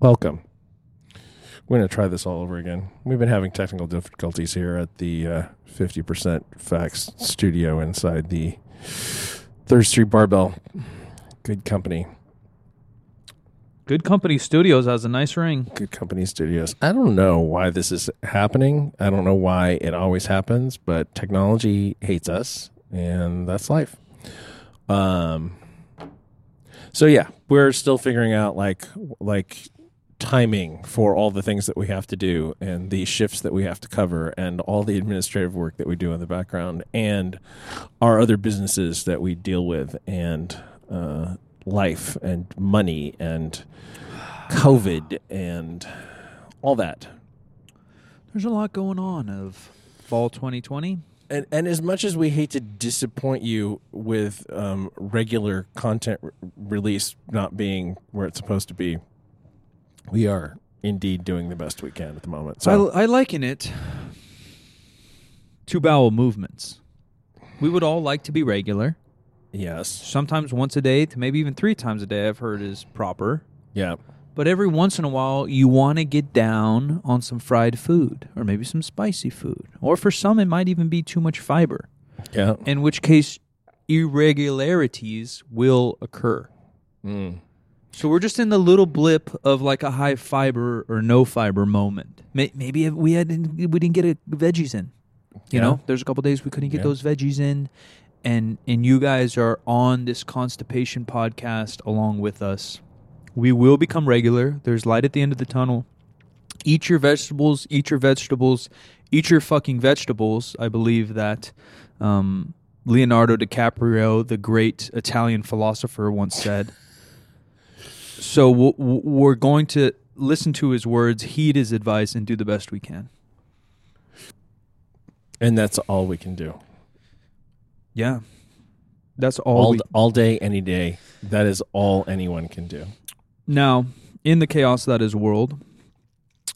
Welcome. We're going to try this all over again. We've been having technical difficulties here at the uh, 50% Facts studio inside the Third Street Barbell. Good company. Good Company Studios has a nice ring. Good company studios. I don't know why this is happening. I don't know why it always happens, but technology hates us, and that's life. Um. So yeah, we're still figuring out like like timing for all the things that we have to do and the shifts that we have to cover and all the administrative work that we do in the background and our other businesses that we deal with and uh, life and money and COVID and all that. There's a lot going on of fall 2020. And, and as much as we hate to disappoint you with um, regular content r- release not being where it's supposed to be, we are indeed doing the best we can at the moment. So I, I liken it to bowel movements. We would all like to be regular. yes, Sometimes once a day to maybe even three times a day, I've heard is proper. yeah, But every once in a while, you want to get down on some fried food or maybe some spicy food. Or for some, it might even be too much fiber, yeah. in which case, irregularities will occur. Mm. So we're just in the little blip of like a high fiber or no fiber moment. Maybe if we had we didn't get a veggies in. You Yeah. know, there's a couple days we couldn't get Yeah. those veggies in, and and you guys are on this constipation podcast along with us. We will become regular. There's light at the end of the tunnel. Eat your vegetables. Eat your vegetables. Eat your fucking vegetables. I believe that um, Leonardo DiCaprio, the great Italian philosopher, once said. So w- w- we're going to listen to his words, heed his advice, and do the best we can. And that's all we can do. Yeah, that's all. All, we- all day, any day. That is all anyone can do. now, in the chaos that is world,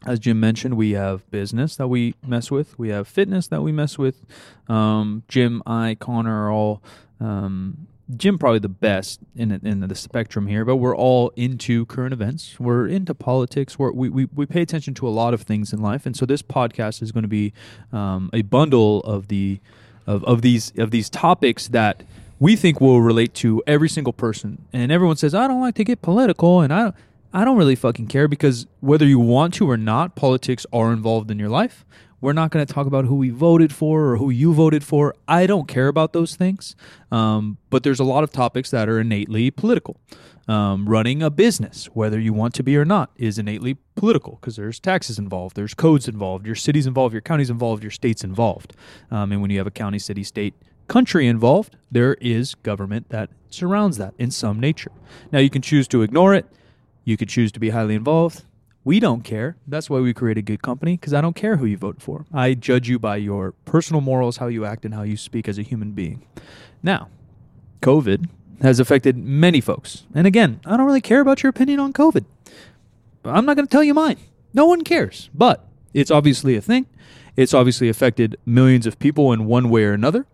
as Jim mentioned, we have business that we mess with. We have fitness that we mess with. Um, Jim, I, Connor are all. Um, Jim probably the best in in the spectrum here, but we're all into current events. We're into politics. We're, we we we pay attention to a lot of things in life, and so this podcast is going to be um, a bundle of the of, of these of these topics that we think will relate to every single person. And everyone says, I don't like to get political, and I I don't really fucking care because whether you want to or not, politics are involved in your life. We're not going to talk about who we voted for or who you voted for. I don't care about those things. Um, but there's a lot of topics that are innately political. Um, running a business, whether you want to be or not, is innately political because there's taxes involved, there's codes involved, your city's involved, your county's involved, your state's involved. Um, and when you have a county, city, state, country involved, there is government that surrounds that in some nature. Now, you can choose to ignore it, you could choose to be highly involved. We don't care. That's why we create a good company because I don't care who you vote for. I judge you by your personal morals, how you act, and how you speak as a human being. Now, COVID has affected many folks. And again, I don't really care about your opinion on COVID. I'm not going to tell you mine. No one cares. But it's obviously a thing. It's obviously affected millions of people in one way or another.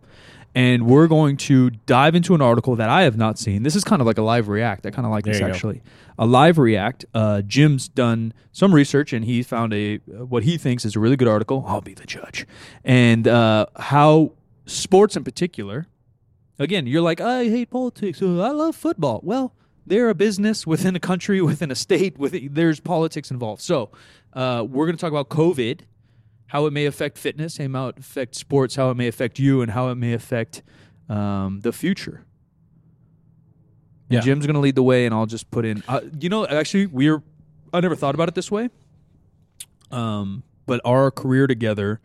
And we're going to dive into an article that I have not seen. This is kind of like a live react. I kind of like There this you go. actually. A live react. Uh, Jim's done some research and he found a what he thinks is a really good article. I'll be the judge. And uh, how sports in particular again, you're like, I hate politics. I love football. Well, they're a business within a country, within a state. With there's politics involved. So uh, we're going to talk about COVID, how it may affect fitness, how it may affect sports, how it may affect you, and how it may affect um, the future. And Yeah. Jim's going to lead the way, and I'll just put in. Uh, you know, actually, we're. I never thought about it this way. Um, but our career together,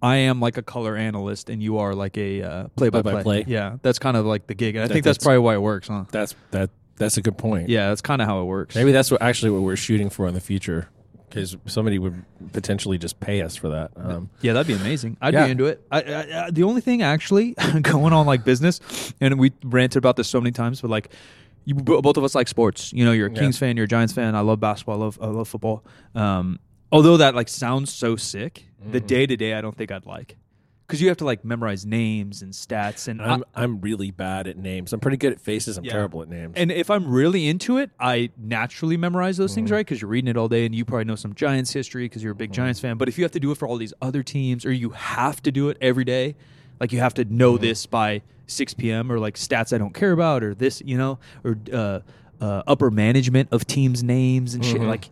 I am like a color analyst, and you are like a uh, play-by-play. Yeah, that's kind of like the gig. And I That- think that's, that's- probably why it works, huh? That's that. That's a good point. Yeah, that's kind of how it works. Maybe that's what actually what we're shooting for in the future, because somebody would potentially just pay us for that. Um, Yeah, that'd be amazing. I'd Yeah. be into it. I, I, I, the only thing actually going on like business, and we ranted about this so many times, but like you, both of us like sports. You know, you're a Yeah. Kings fan, you're a Giants fan. I love basketball. I love I love football. Um, although that like sounds so sick, the Mm-hmm. day to day, I don't think I'd like because you have to like memorize names and stats and I- I'm I'm really bad at names. I'm pretty good at faces. I'm Yeah. terrible at names. and if I'm really into it, I naturally memorize those things, right? Because you're reading it all day, and you probably know some Giants history because you're a big Giants fan. But if you have to do it for all these other teams, or you have to do it every day, like you have to know this by 6 p.m. or like stats I don't care about, or this, you know, or uh, uh, upper management of teams' names and shit. Like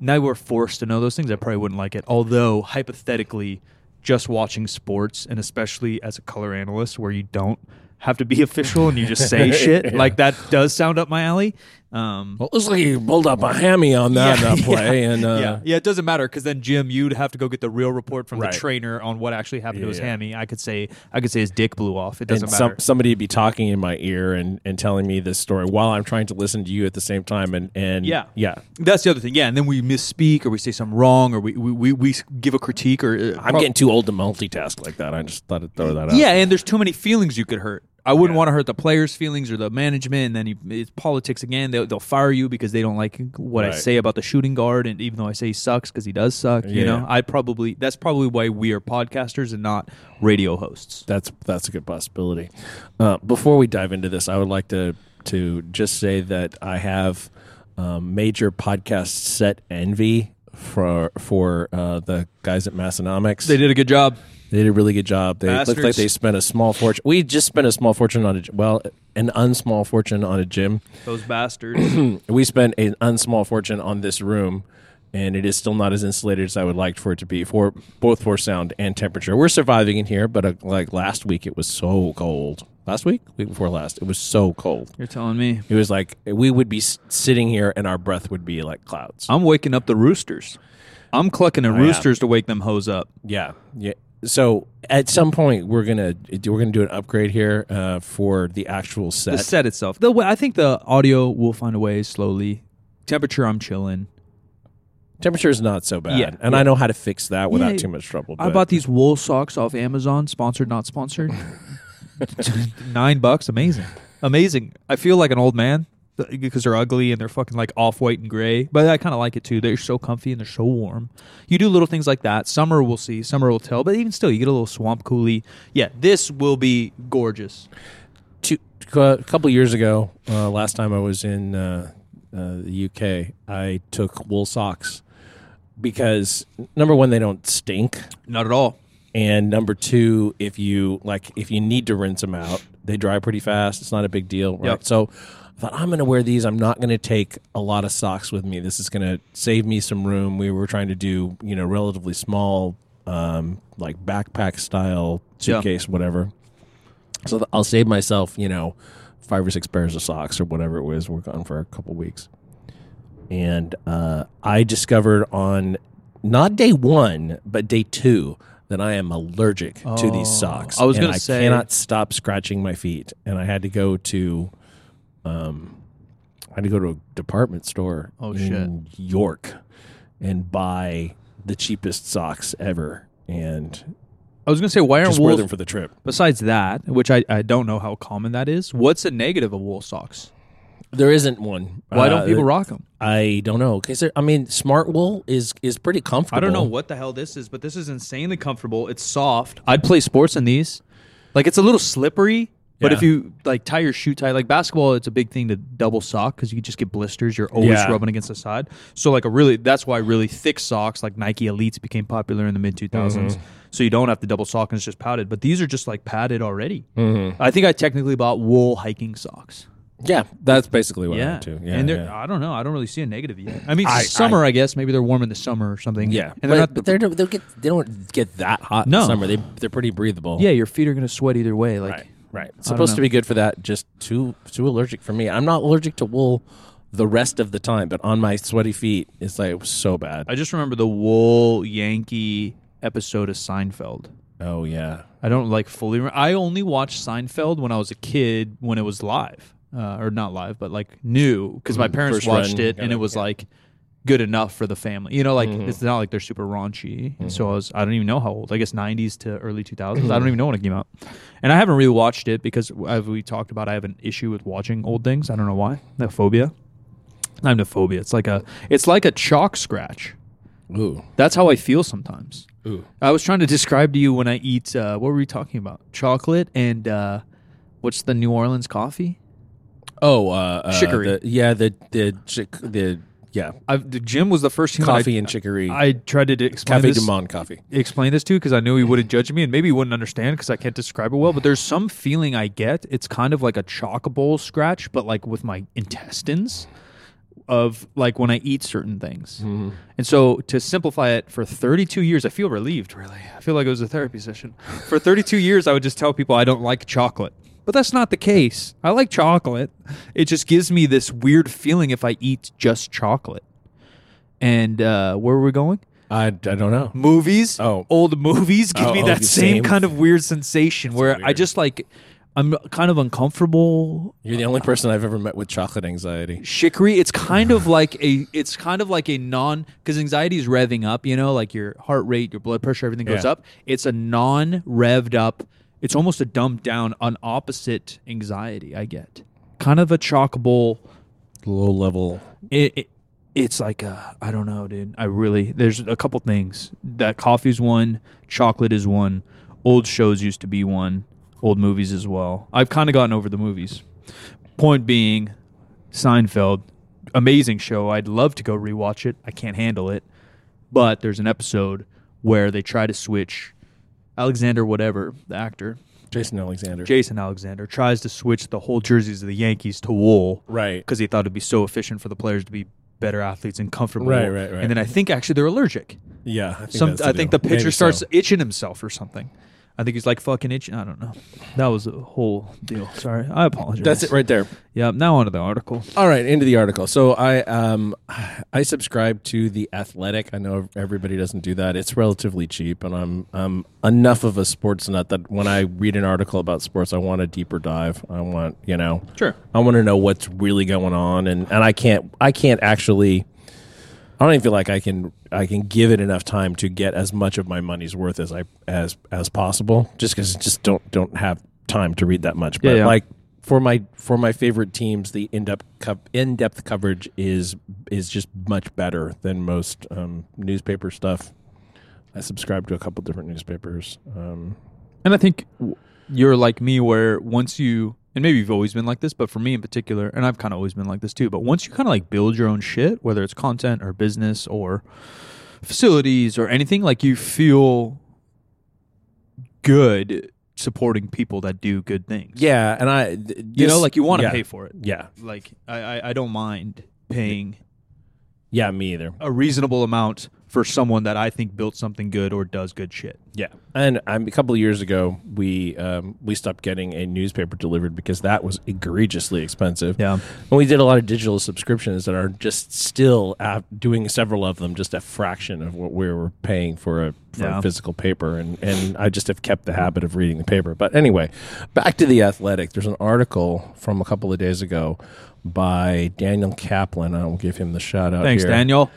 now we're forced to know those things. I probably wouldn't like it. Although hypothetically, just watching sports and especially as a color analyst, where you don't have to be official and you just say shit Yeah. like that does sound up my alley. Um, well, it looks like he pulled up a hammy on that Yeah, uh, play, yeah, and uh, yeah, yeah, it doesn't matter because then Jim, you'd have to go get the real report from Right. the trainer on what actually happened to his Yeah. hammy. I could say, I could say his dick blew off. It doesn't and matter. some, somebody would be talking in my ear and, and telling me this story while I'm trying to listen to you at the same time. And, and Yeah. yeah, That's the other thing, yeah. And then we misspeak or we say something wrong or we we, we, we give a critique or uh, I'm prob- getting too old to multitask like that. I just thought I'd throw that out. Yeah, and there's too many feelings you could hurt. I wouldn't Yeah. want to hurt the players' feelings or the management, and then you, it's politics again. They'll, they'll fire you because they don't like what I say about the shooting guard, and even though I say he sucks because he does suck, you know, I probably that's probably why we are podcasters and not radio hosts. That's that's a good possibility. Uh, before we dive into this, I would like to to just say that I have um, major podcast set envy for for uh, the guys at Massonomics. They did a good job. They did a really good job. They looked like they spent a small fortune. We just spent a small fortune on a well, an unsmall fortune on a gym. Those bastards. We spent an unsmall fortune on this room, and it is still not as insulated as I would like for it to be for both for sound and temperature. We're surviving in here, but uh, like last week, it was so cold. Last week, week before last, it was so cold. You're telling me. It was like we would be s- sitting here, and our breath would be like clouds. I'm waking up the roosters. I'm clucking the roosters to wake them hoes up. Yeah, yeah. So at some point, we're gonna we're gonna do an upgrade here uh, for the actual set. The set itself. The way, I think the audio will find a way slowly. Temperature, I'm chilling. Temperature is not so bad, Yeah, and yeah. I know how to fix that without Yeah, too much trouble. I bought these wool socks off Amazon, sponsored, not sponsored. Nine bucks, amazing, amazing. I feel like an old man because they're ugly and they're fucking like off white and gray, but I kind of like it too. They're so comfy and they're so warm. You do little things like that. Summer we'll see. Summer will tell, but even still, you get a little swamp coolie. Yeah, this will be gorgeous. two, a couple years ago, uh, last time I was in uh, uh, the UK, I took wool socks because number one, they don't stink, Not at all. and number two, if you like, if you need to rinse them out, they dry pretty fast. It's not a big deal, right? Yep. So. I thought I'm going to wear these. I'm not going to take a lot of socks with me. This is going to save me some room. We were trying to do, you know, relatively small, um, like backpack style Yeah. suitcase, whatever. So th- I'll save myself, you know, five or six pairs of socks or whatever it was. We're gone for a couple weeks. And uh, I discovered on not day one, but day two, that I am allergic to these Oh, socks. I was gonna say- cannot stop scratching my feet, and I had to go to, um, I had to go to a department store Oh, in York and buy the cheapest socks ever, and I was gonna say, why aren't just wear wool? them for the trip. Besides that, which I, I don't know how common that is. What's a negative of wool socks? There isn't one. Why don't Uh, people rock them? I don't know because I mean, smart wool is is pretty comfortable. I don't know what the hell this is, but this is insanely comfortable. It's soft. I'd play sports in these. Like it's a little slippery, but Yeah. if you like tie your shoe tight, like basketball, it's a big thing to double sock because you just get blisters. You're always Yeah. rubbing against the side. So like a really, that's why really thick socks like Nike Elites became popular in the mid 2000s. Mm-hmm. So you don't have to double sock and it's just padded. But these are just like padded already. Mm-hmm. I think I technically bought wool hiking socks. Yeah, that's basically what I yeah. went to. Yeah, and they're, yeah. I don't know. I don't really see a negative yet. I mean, I- summer, I, guess. Maybe they're warm in the summer or something. yeah. And they're but, not. but they're they don't get they don't get that hot in No. the summer. They they're pretty breathable. yeah, your feet are going to sweat either way. Like, right, right. It's supposed to be good for that. Just too too allergic for me. I'm not allergic to wool the rest of the time, but on my sweaty feet, it's like it was so bad. I just remember the wool Yankee episode of Seinfeld. oh yeah, I don't like fully. Re- I only watched Seinfeld when I was a kid when it was live, uh, or not live, but like new because my Mhm. parents First watched run, it and it, it was yeah. like good enough for the family. You know, like Mhm. it's not like they're super raunchy. Mm-hmm. so I was. I don't even know how old. I guess '90s to early 2000s. I don't even know when it came out, and I haven't really watched it because as we talked about, I have an issue with watching old things. I don't know why. That phobia. Not even a phobia. It's like a. It's like a chalk scratch. ooh, That's how I feel sometimes. Ooh. I was trying to describe to you when I eat. Uh, what were we talking about? Chocolate and uh, what's the New Orleans coffee? Oh, uh, uh, Chicory. the- yeah, the the the yeah, I've, the Jim was the first human coffee I, and chicory, I tried to explain Cafe this, du Monde coffee. explain this to because I knew he wouldn't judge me and maybe he wouldn't understand because I can't describe it well. But there's some feeling I get. It's kind of like a chock bowl scratch, but like with my intestines of like when I eat certain things. Mm-hmm. And so to simplify it, for 32 years, I feel relieved. Really, I feel like it was a therapy session. For 32 years, I would just tell people I don't like chocolate. But that's not the case. I like chocolate. It just gives me this weird feeling if I eat just chocolate. And uh, where are we going? I, I don't know. movies. Oh. old movies give Oh, me oh, that the same, same. kind of weird sensation where I weird. just like I'm kind of uncomfortable. You're the only person I've ever met with chocolate anxiety. Chicory, it's kind of like a it's kind of like a non because anxiety is revving up, you know, like your heart rate, your blood pressure, everything goes Yeah. up. It's a non revved up. It's almost a dumbed down, an opposite anxiety I get. Kind of a chalk bowl Low level. it, it it's like I don't know, dude. I really there's a couple things that coffee's one, chocolate is one, old shows used to be one, old movies as well. I've kind of gotten over the movies. Point being, Seinfeld, amazing show. I'd love to go rewatch it. I can't handle it, but there's an episode where they try to switch Alexander, whatever the actor, Jason Alexander. Jason Alexander, tries to switch the whole jerseys of the Yankees to wool right. because he thought it'd be so efficient for the players to be better athletes and comfortable. Right, right, right. And then I think actually they're allergic. Yeah. I think Some I think the pitcher Maybe starts so. itching himself or something. I think he's like fucking itching. I don't know. That was a whole deal. Sorry, I apologize. That's it right there. Yeah. Now onto the article. All right, into the article. So I um I subscribe to the Athletic. I know everybody doesn't do that. It's relatively cheap, and I'm I'm enough of a sports nut that when I read an article about sports, I want a deeper dive. I want you know Sure. I want to know what's really going on, and and I can't I can't actually. I don't even feel like I can I can give it enough time to get as much of my money's worth as I as as possible. Just because just don't don't have time to read that much. But Yeah, yeah. like for my for my favorite teams, the in depth co- in depth coverage is is just much better than most um, newspaper stuff. I subscribe to a couple different newspapers. Um, And I think you're like me, where once you and maybe you've always been like this, but for me in particular, and I've kind of always been like this too. But once you kind of like build your own shit, whether it's content or business or facilities or anything, like you feel good supporting people that do good things. yeah, and I th- you know, like you want to yeah, pay for it. Yeah, Like I, I, I don't mind paying yeah, me either. a reasonable amount for someone that I think built something good or does good shit. Yeah, and um, a couple of years ago, we um, we stopped getting a newspaper delivered because that was egregiously expensive. Yeah. and we did a lot of digital subscriptions that are just still uh, doing several of them just a fraction of what we were paying for a for Yeah. a physical paper, and and I just have kept the habit of reading the paper. But anyway, back to the athletic. There's an article from a couple of days ago by Daniel Kaplan. I'll give him the shout out. Thanks, here. Daniel.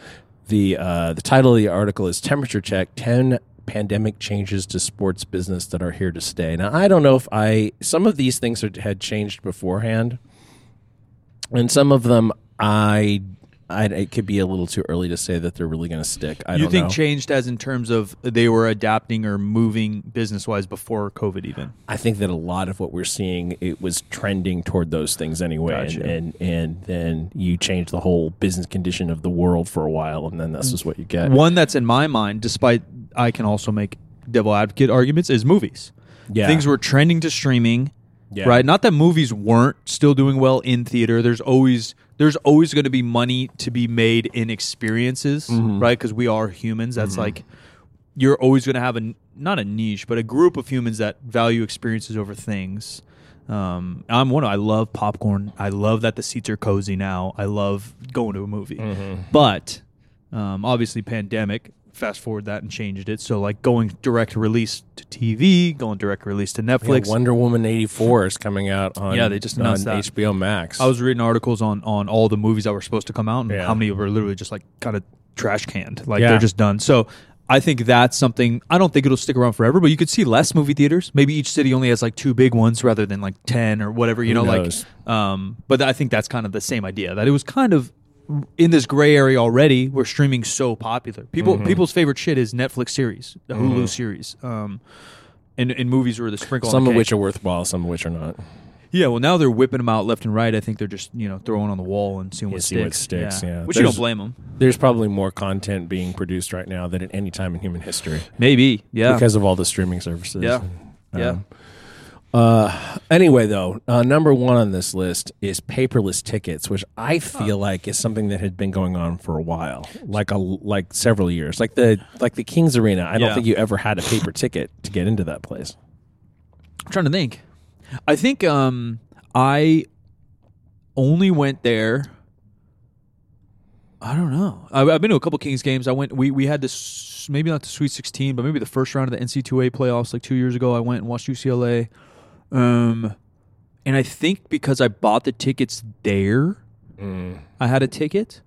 The uh, the title of the article is "Temperature Check: Ten Pandemic Changes to Sports Business That Are Here to Stay." Now, I don't know if I some of these things are, had changed beforehand, and some of them I, I it could be a little too early to say that they're really going to stick. I you don't think know. changed as in terms of they were adapting or moving business wise before COVID even? I think that a lot of what we're seeing it was trending toward those things anyway, Gotcha. and, and and then you change the whole business condition of the world for a while, and then this is what you get. One that's in my mind, despite I can also make devil advocate arguments, is movies. Yeah, Things were trending to streaming. Yeah. Right? Not that movies weren't still doing well in theater. There's always there's always going to be money to be made in experiences, Mm-hmm. right? Because we are humans. That's like you're always going to have a not a niche, but a group of humans that value experiences over things. Um, I'm one. Of, I love popcorn. I love that the seats are cozy now. I love going to a movie. Mm-hmm. But um, obviously, pandemic. Fast forward that and changed it. So like going direct release to TV, going direct release to Yeah, Netflix. Wonder Woman eighty four is coming out on Yeah, they just on that. HBO Max. I was reading articles on on all the movies that were supposed to come out and Yeah. how many were literally just like kind of trash canned. Like Yeah. they're just done. So I think that's something I don't think it'll stick around forever, but you could see less movie theaters. Maybe each city only has like two big ones rather than like 10 or whatever, you Who know, knows? like um but I think that's kind of the same idea that it was kind of in this gray area already where streaming's so popular. People mm-hmm. people's favorite shit is Netflix series, the Hulu mm-hmm. series, um, and, and movies are the sprinkle. on Some the of which are worthwhile, some of which are not. yeah. Well, now they're whipping them out left and right. I think they're just you know throwing on the wall and seeing Yeah, what see sticks. what sticks, yeah. which you don't blame them. There's probably more content being produced right now than at any time in human history Maybe, yeah, because of all the streaming services. Yeah. yeah. Um, Uh, anyway, though, uh, number one on this list is paperless tickets, which I feel like is something that had been going on for a while, like a like several years, like the like the Kings Arena. I don't Yeah. think you ever had a paper ticket to get into that place. I'm trying to think. I think um, I only went there. I don't know. I, I've been to a couple Kings games. I went. We we had this maybe not the Sweet 16, but maybe the first round of the NC2A playoffs like two years ago. I went and watched UCLA. Um, and I think because I bought the tickets there, I had a ticket.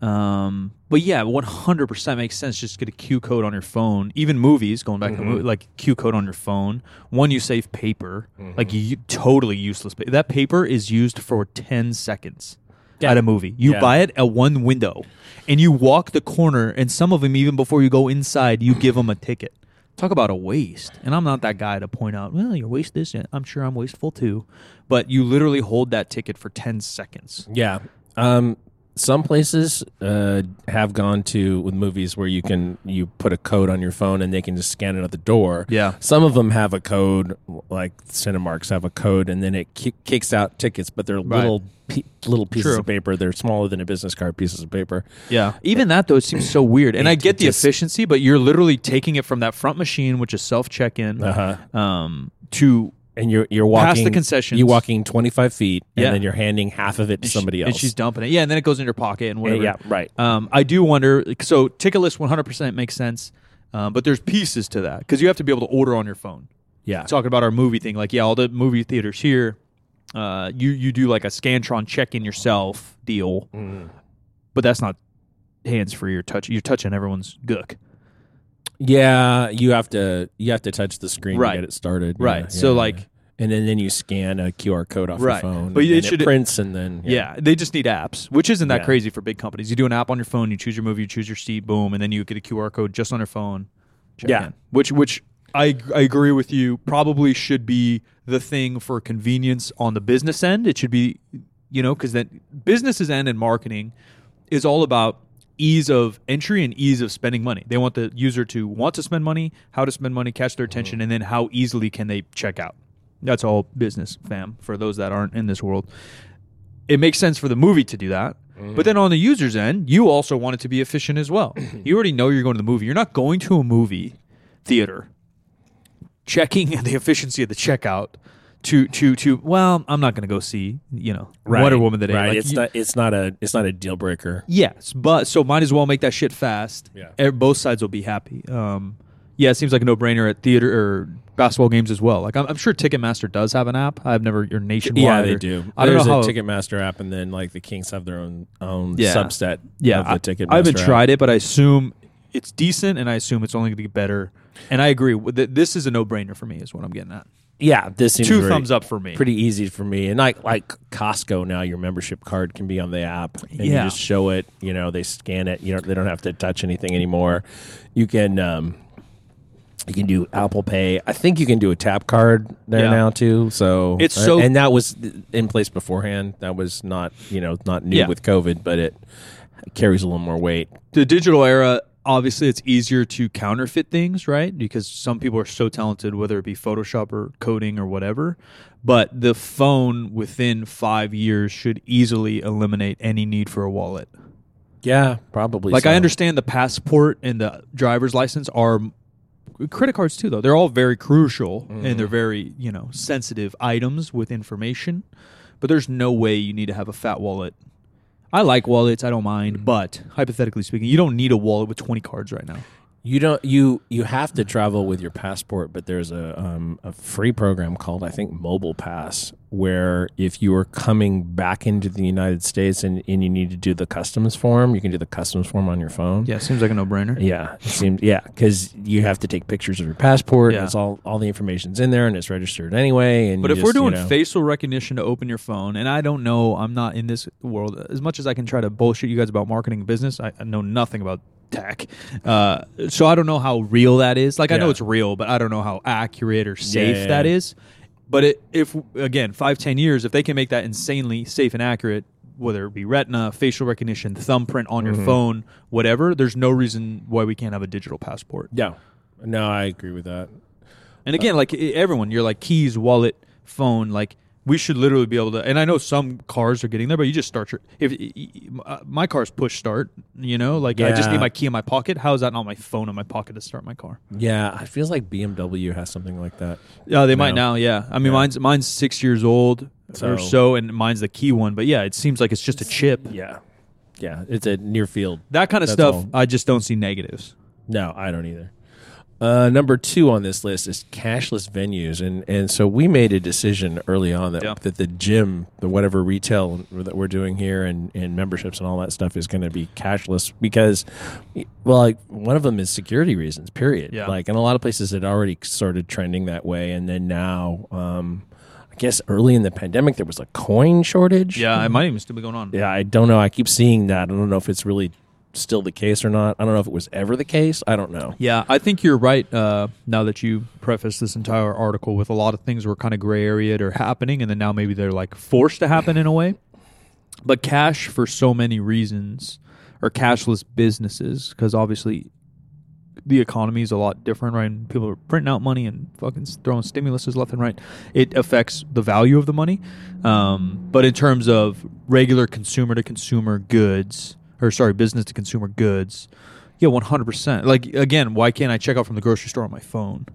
Um, but yeah, one hundred percent makes sense. Just get a Q code on your phone. Even movies, going back to the movie, like Q code on your phone. One, you save paper, like you totally useless. pa- That paper is used for ten seconds Yeah. at a movie. You Yeah. buy it at one window, and you walk the corner. And some of them, even before you go inside, you give them a ticket. Talk about a waste. And I'm not that guy to point out, well, you waste this. I'm sure I'm wasteful too. But you literally hold that ticket for ten seconds. Yeah. Um, some places uh, have gone to with movies where you can you put a code on your phone and they can just scan it at the door. Yeah. Some of them have a code, like Cinemarks have a code, and then it ki- kicks out tickets, but they're little pe- little pieces True. of paper. They're smaller than a business card pieces of paper. Yeah. Even that though, it seems so weird. And It- I get the just- efficiency, but you're literally taking it from that front machine, which is self check in, Uh huh. um, to And you're you're walking Past the concessions. You're walking 25 feet, and Yeah. then you're handing half of it to and she- somebody else. and she's dumping it. Yeah, and then it goes in your pocket and whatever. yeah, right. Um, I do wonder. So ticket list 100 percent makes sense, um, but there's pieces to that because you have to be able to order on your phone. Yeah. Talking about our movie thing, like yeah, all the movie theaters here, uh, you you do like a Scantron check in yourself deal, Mm. but that's not hands free or touch. You're touching everyone's gook. Yeah, you have to you have to touch the screen Right. to get it started. Right. Yeah, So, yeah. like- and then then you scan a QR code off Right. your phone. But and it should- it prints and then Yeah. they just need apps, which isn't that Yeah. crazy for big companies. You do an app on your phone, you choose your movie, you choose your seat, boom, and then you get a QR code just on your phone. Check Yeah. in. which which I I agree with you. Probably should be the thing for convenience on the business end. It should be, you know, because that businesses end and marketing is all about ease of entry and ease of spending money. They want the user to want to spend money, how to spend money, catch their attention, mm-hmm. and then how easily can they check out. That's all business, fam. For those that aren't in this world, it makes sense for the movie to do that. But then on the user's end, you also want it to be efficient as well. you already know you're going to the movie. You're not going to a movie theater checking the efficiency of the checkout to to to well, I'm not going to go see, you know, Right. Wonder Woman today. Right. Like, it's you- not it's not a it's not a deal breaker. Yes, but so might as well make that shit fast. Yeah. Both sides will be happy. Um, yeah, it seems like a no-brainer at theater or basketball games as well. Like I'm, I'm sure Ticketmaster does have an app. I've never your nationwide. Yeah, or- they do. I don't There's know a how. Ticketmaster app, and then like the Kings have their own own Yeah. subset. yeah, of the Ticketmaster. I haven't app. tried it, but I assume it's decent, and I assume it's only going to get better. And I agree. This is a no-brainer for me. Is what I'm getting at. Yeah, this seems Two very- thumbs up for me. Pretty easy for me, and like like Costco now, your membership card can be on the app, and Yeah. you just show it. You know, they scan it. You know, they don't have to touch anything anymore. You can um, you can do Apple Pay. I think you can do a tap card there Yeah. now too. So It's so- and that was in place beforehand. That was not you know not new Yeah. with COVID, but it carries a little more weight. the digital era obviously it's easier to counterfeit things right because some people are so talented whether it be photoshop or coding or whatever but the phone within five years should easily eliminate any need for a wallet Yeah, probably. like so. i understand the passport and the driver's license are credit cards too though they're all very crucial and mm-hmm. they're very you know sensitive items with information but there's no way you need to have a fat wallet I like wallets. I don't mind, mm-hmm. but hypothetically speaking, you don't need a wallet with 20 cards right now. You don't you you have to travel with your passport, but there's a um, a free program called I think Mobile Pass, where if you are coming back into the United States and, and you need to do the customs form, you can do the customs form on your phone. Yeah, seems like a no-brainer. Yeah, it seems yeah, because you have to take pictures of your passport. Yeah. And it's all all the information's in there, and it's registered anyway. And But you if we're just, you doing know- facial recognition to open your phone, and I don't know, I'm not in this world as much as I can try to bullshit you guys about marketing business. I, I know nothing about tech, uh, so I don't know how real that is. Like I know Yeah. it's real, but I don't know how accurate or safe yeah, that yeah. is. But it, if again, five ten years, if they can make that insanely safe and accurate, whether it be retina, facial recognition, thumbprint on Mm-hmm. your phone, whatever, there's no reason why we can't have a digital passport. yeah, no, I agree with that. And again, like e- everyone, you're like keys, wallet, phone, like we should literally be able to. And I know some cars are getting there, but you just start your. If uh, my car's push start, you know, like I just Yeah. need my key in my pocket. How is that not my phone in my pocket to start my car? Yeah, it feels like BMW has something like that. Yeah, they might No. now. Yeah, I mean, Yeah. mine's mine's six years old So- or so, and mine's the key one. But yeah, it seems like it's just a chip. Yeah, yeah, it's a near field. That kind of That's stuff, all. I just don't see negatives. No, I don't either. Uh, number two on this list is cashless venues, and and so we made a decision early on that Yeah. that the gym, the whatever retail that we're doing here, and, and memberships and all that stuff is going to be cashless because, well, like one of them is security reasons. Period. Yeah. Like, and a lot of places had already started trending that way, and then now, um, I guess early in the pandemic there was a coin shortage. Yeah, it might even still be going on. Yeah, I don't know. I keep seeing that. I don't know if it's really still the case or not. I don't know if it was ever the case. I don't know. Yeah, I think you're right. Uh, now that you preface this entire article with a lot of things were kind of gray area or happening, and then now maybe they're like forced to happen in a way. But cash, for so many reasons, or cashless businesses, because obviously the economy is a lot different, right? And people are printing out money and fucking throwing stimuluses left and right. It affects the value of the money. Um, but in terms of regular consumer to consumer goods, or sorry, business to consumer goods, yeah, one hundred percent. Like again, why can't I check out from the grocery store on my phone?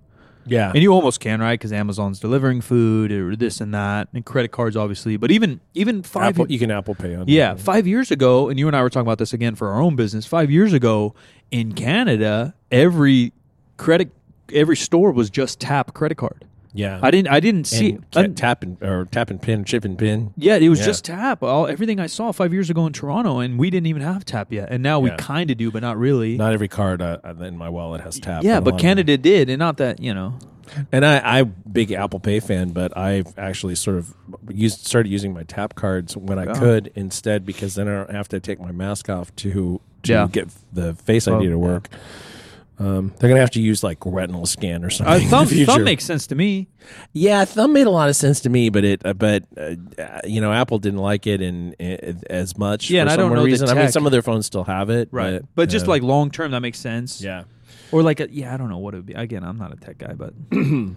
Yeah. And you almost can, right? Because Amazon's delivering food or this and that, and credit cards, obviously. But even even five, Apple, you can Apple Pay on. yeah, five years ago, and you and I were talking about this again for our own business. Five years ago in Canada, every credit, every store was just tap credit card. Yeah. I didn't, I didn't see. and I didn't- tap and or tap and pin, chip and pin. yeah, it was Yeah. just tap. All everything I saw five years ago in Toronto, and we didn't even have tap yet, and now we Yeah. kind of do, but not really. Not every card uh, in my wallet has tap. yeah, but Canada did, and not that you know. And I, I'm big Apple Pay fan, but I've actually sort of used started using my tap cards when I Yeah. could instead because then I don't have to take my mask off to to Yeah. get the Face Oh, ID to yeah. Um, they're gonna have to use like retinal scan or something. Uh, in thumb, thumb makes sense to me. Yeah, thumb made a lot of sense to me, but it, uh, but uh, uh, you know, Apple didn't like it in, uh, as much. Yeah, for and I don't know the reason. I mean, some of their phones still have it, Right. But, But just uh, like long term, that makes sense. yeah. Or like, a, yeah, I don't know what it would be. Again, I'm not a tech guy, but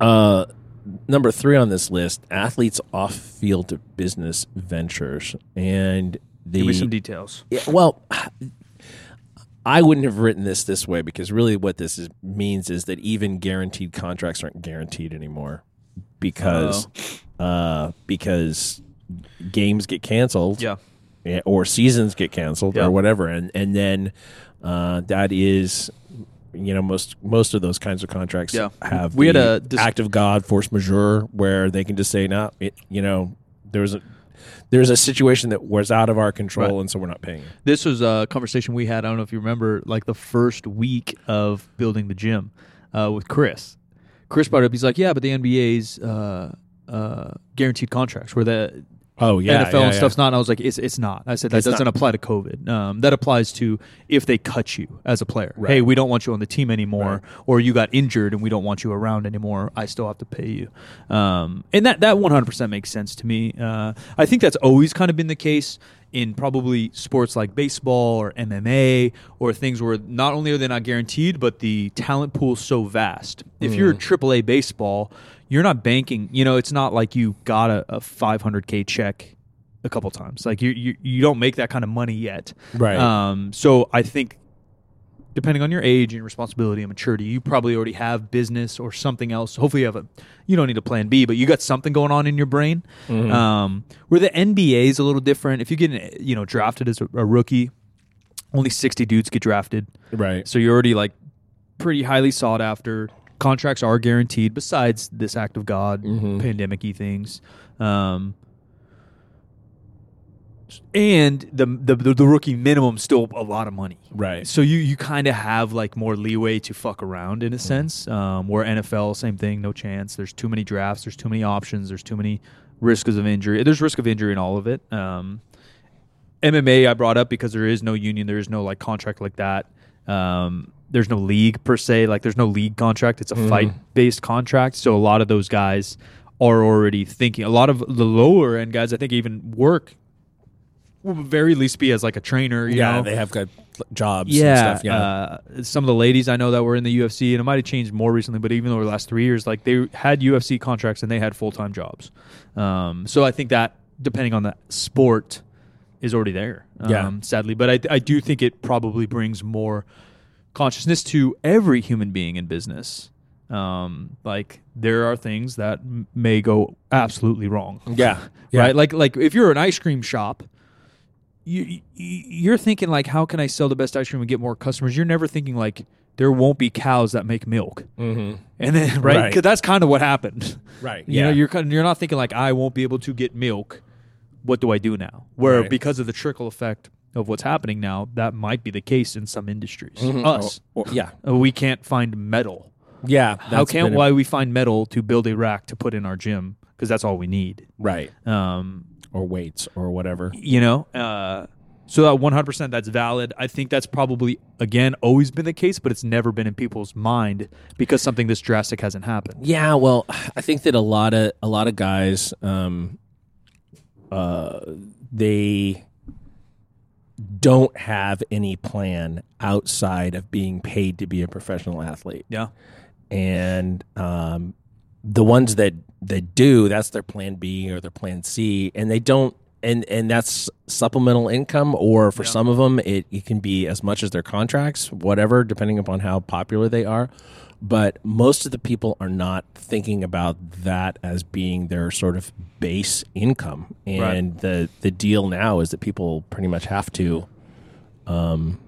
Uh, number three on this list: athletes off-field business ventures, and the give me some details. Yeah, well, I wouldn't have written this this way because really what this is, means is that even guaranteed contracts aren't guaranteed anymore because uh, because games get canceled Yeah. or seasons get canceled Yeah. or whatever and and then uh, that is you know most most of those kinds of contracts Yeah. have We had a dis- act of God force majeure where they can just say no it you know there's a there's a situation that was out of our control Right. and so we're not paying. This was a conversation we had. I don't know if you remember, like the first week of building the gym uh, with Chris. Chris brought up. He's like, "Yeah, but the NBA's uh, uh, guaranteed contracts, where the Oh yeah, NFL yeah, and yeah. stuff's not." And I was like, "It's it's not." I said that It's doesn't not. apply to COVID. Um, that applies to if they cut you as a player. Right. Hey, we don't want you on the team anymore, or you got injured and we don't want you around anymore. I still have to pay you. Um, and that that one hundred percent makes sense to me. Uh, I think that's always kind of been the case in probably sports like baseball or MMA or things where not only are they not guaranteed, but the talent pool is so vast. If you're Mm. AAA baseball, you're not banking. You know, it's not like you got a, a 500k check a couple times. Like you, you, you don't make that kind of money yet. Right. Um, so I think depending on your age and responsibility and maturity, you probably already have business or something else. Hopefully, you have a. You don't need a plan B, but you got something going on in your brain. Mm-hmm. Um, where the NBA is a little different. If you get you know drafted as a, a rookie, only 60 dudes get drafted. Right. So you're already like pretty highly sought after. Contracts are guaranteed besides this act of God, Mhm. pandemic y things. Um, and the, the the the rookie minimum still a lot of money. Right. So you you kind of have like more leeway to fuck around in a sense. Um, where NFL, same thing, no chance. There's too many drafts. There's too many options. There's too many risks of injury. There's risk of injury in all of it. Um, MMA I brought up because there is no union. There is no like contract like that. Um, there's no league per se. Like there's no league contract. It's a Mhm. fight based contract. So a lot of those guys are already thinking. A lot of the lower end guys, I think, even work. Will very least be as like a trainer. You yeah, know? they have got jobs yeah, and stuff. Yeah. Uh, some of the ladies I know that were in the UFC, and it might have changed more recently, but even over the last three years, like they had UFC contracts and they had full time jobs. Um, so I think that depending on the sport is already there. Um, Yeah. sadly, but I, I do think it probably brings more consciousness to every human being in business. Um, like there are things that m- may go absolutely wrong yeah. Yeah. right? Like like if you're an ice cream shop, you you- you're thinking like, how can I sell the best ice cream and get more customers? You're never thinking like there won't be cows that make milk, Mm-hmm. and then right Right. because that's kind of what happened. Right. You know, you're you're not thinking like I won't be able to get milk. What do I do now? Where Right. because of the trickle effect of what's happening now, that might be the case in some industries. Mhm. Us, Or- or- yeah. Uh, we can't find metal. Yeah. How can't why we find metal to build a rack to put in our gym? Because that's all we need. Right. Um, Or weights or whatever. you know uh, so that 100% that's valid i think that's probably again always been the case but it's never been in people's mind because something this drastic hasn't happened Yeah, well, I think that a lot of a lot of guys, um, uh, they don't have any plan outside of being paid to be a professional athlete, yeah and um, the ones that that do, that's their plan B or their plan C, and they don't. And, and that's supplemental income, or for Yeah. some of them, it, it can be as much as their contracts, whatever, depending upon how popular they are but most of the people are not thinking about that as being their sort of base income. And the the deal now is that people pretty much have to um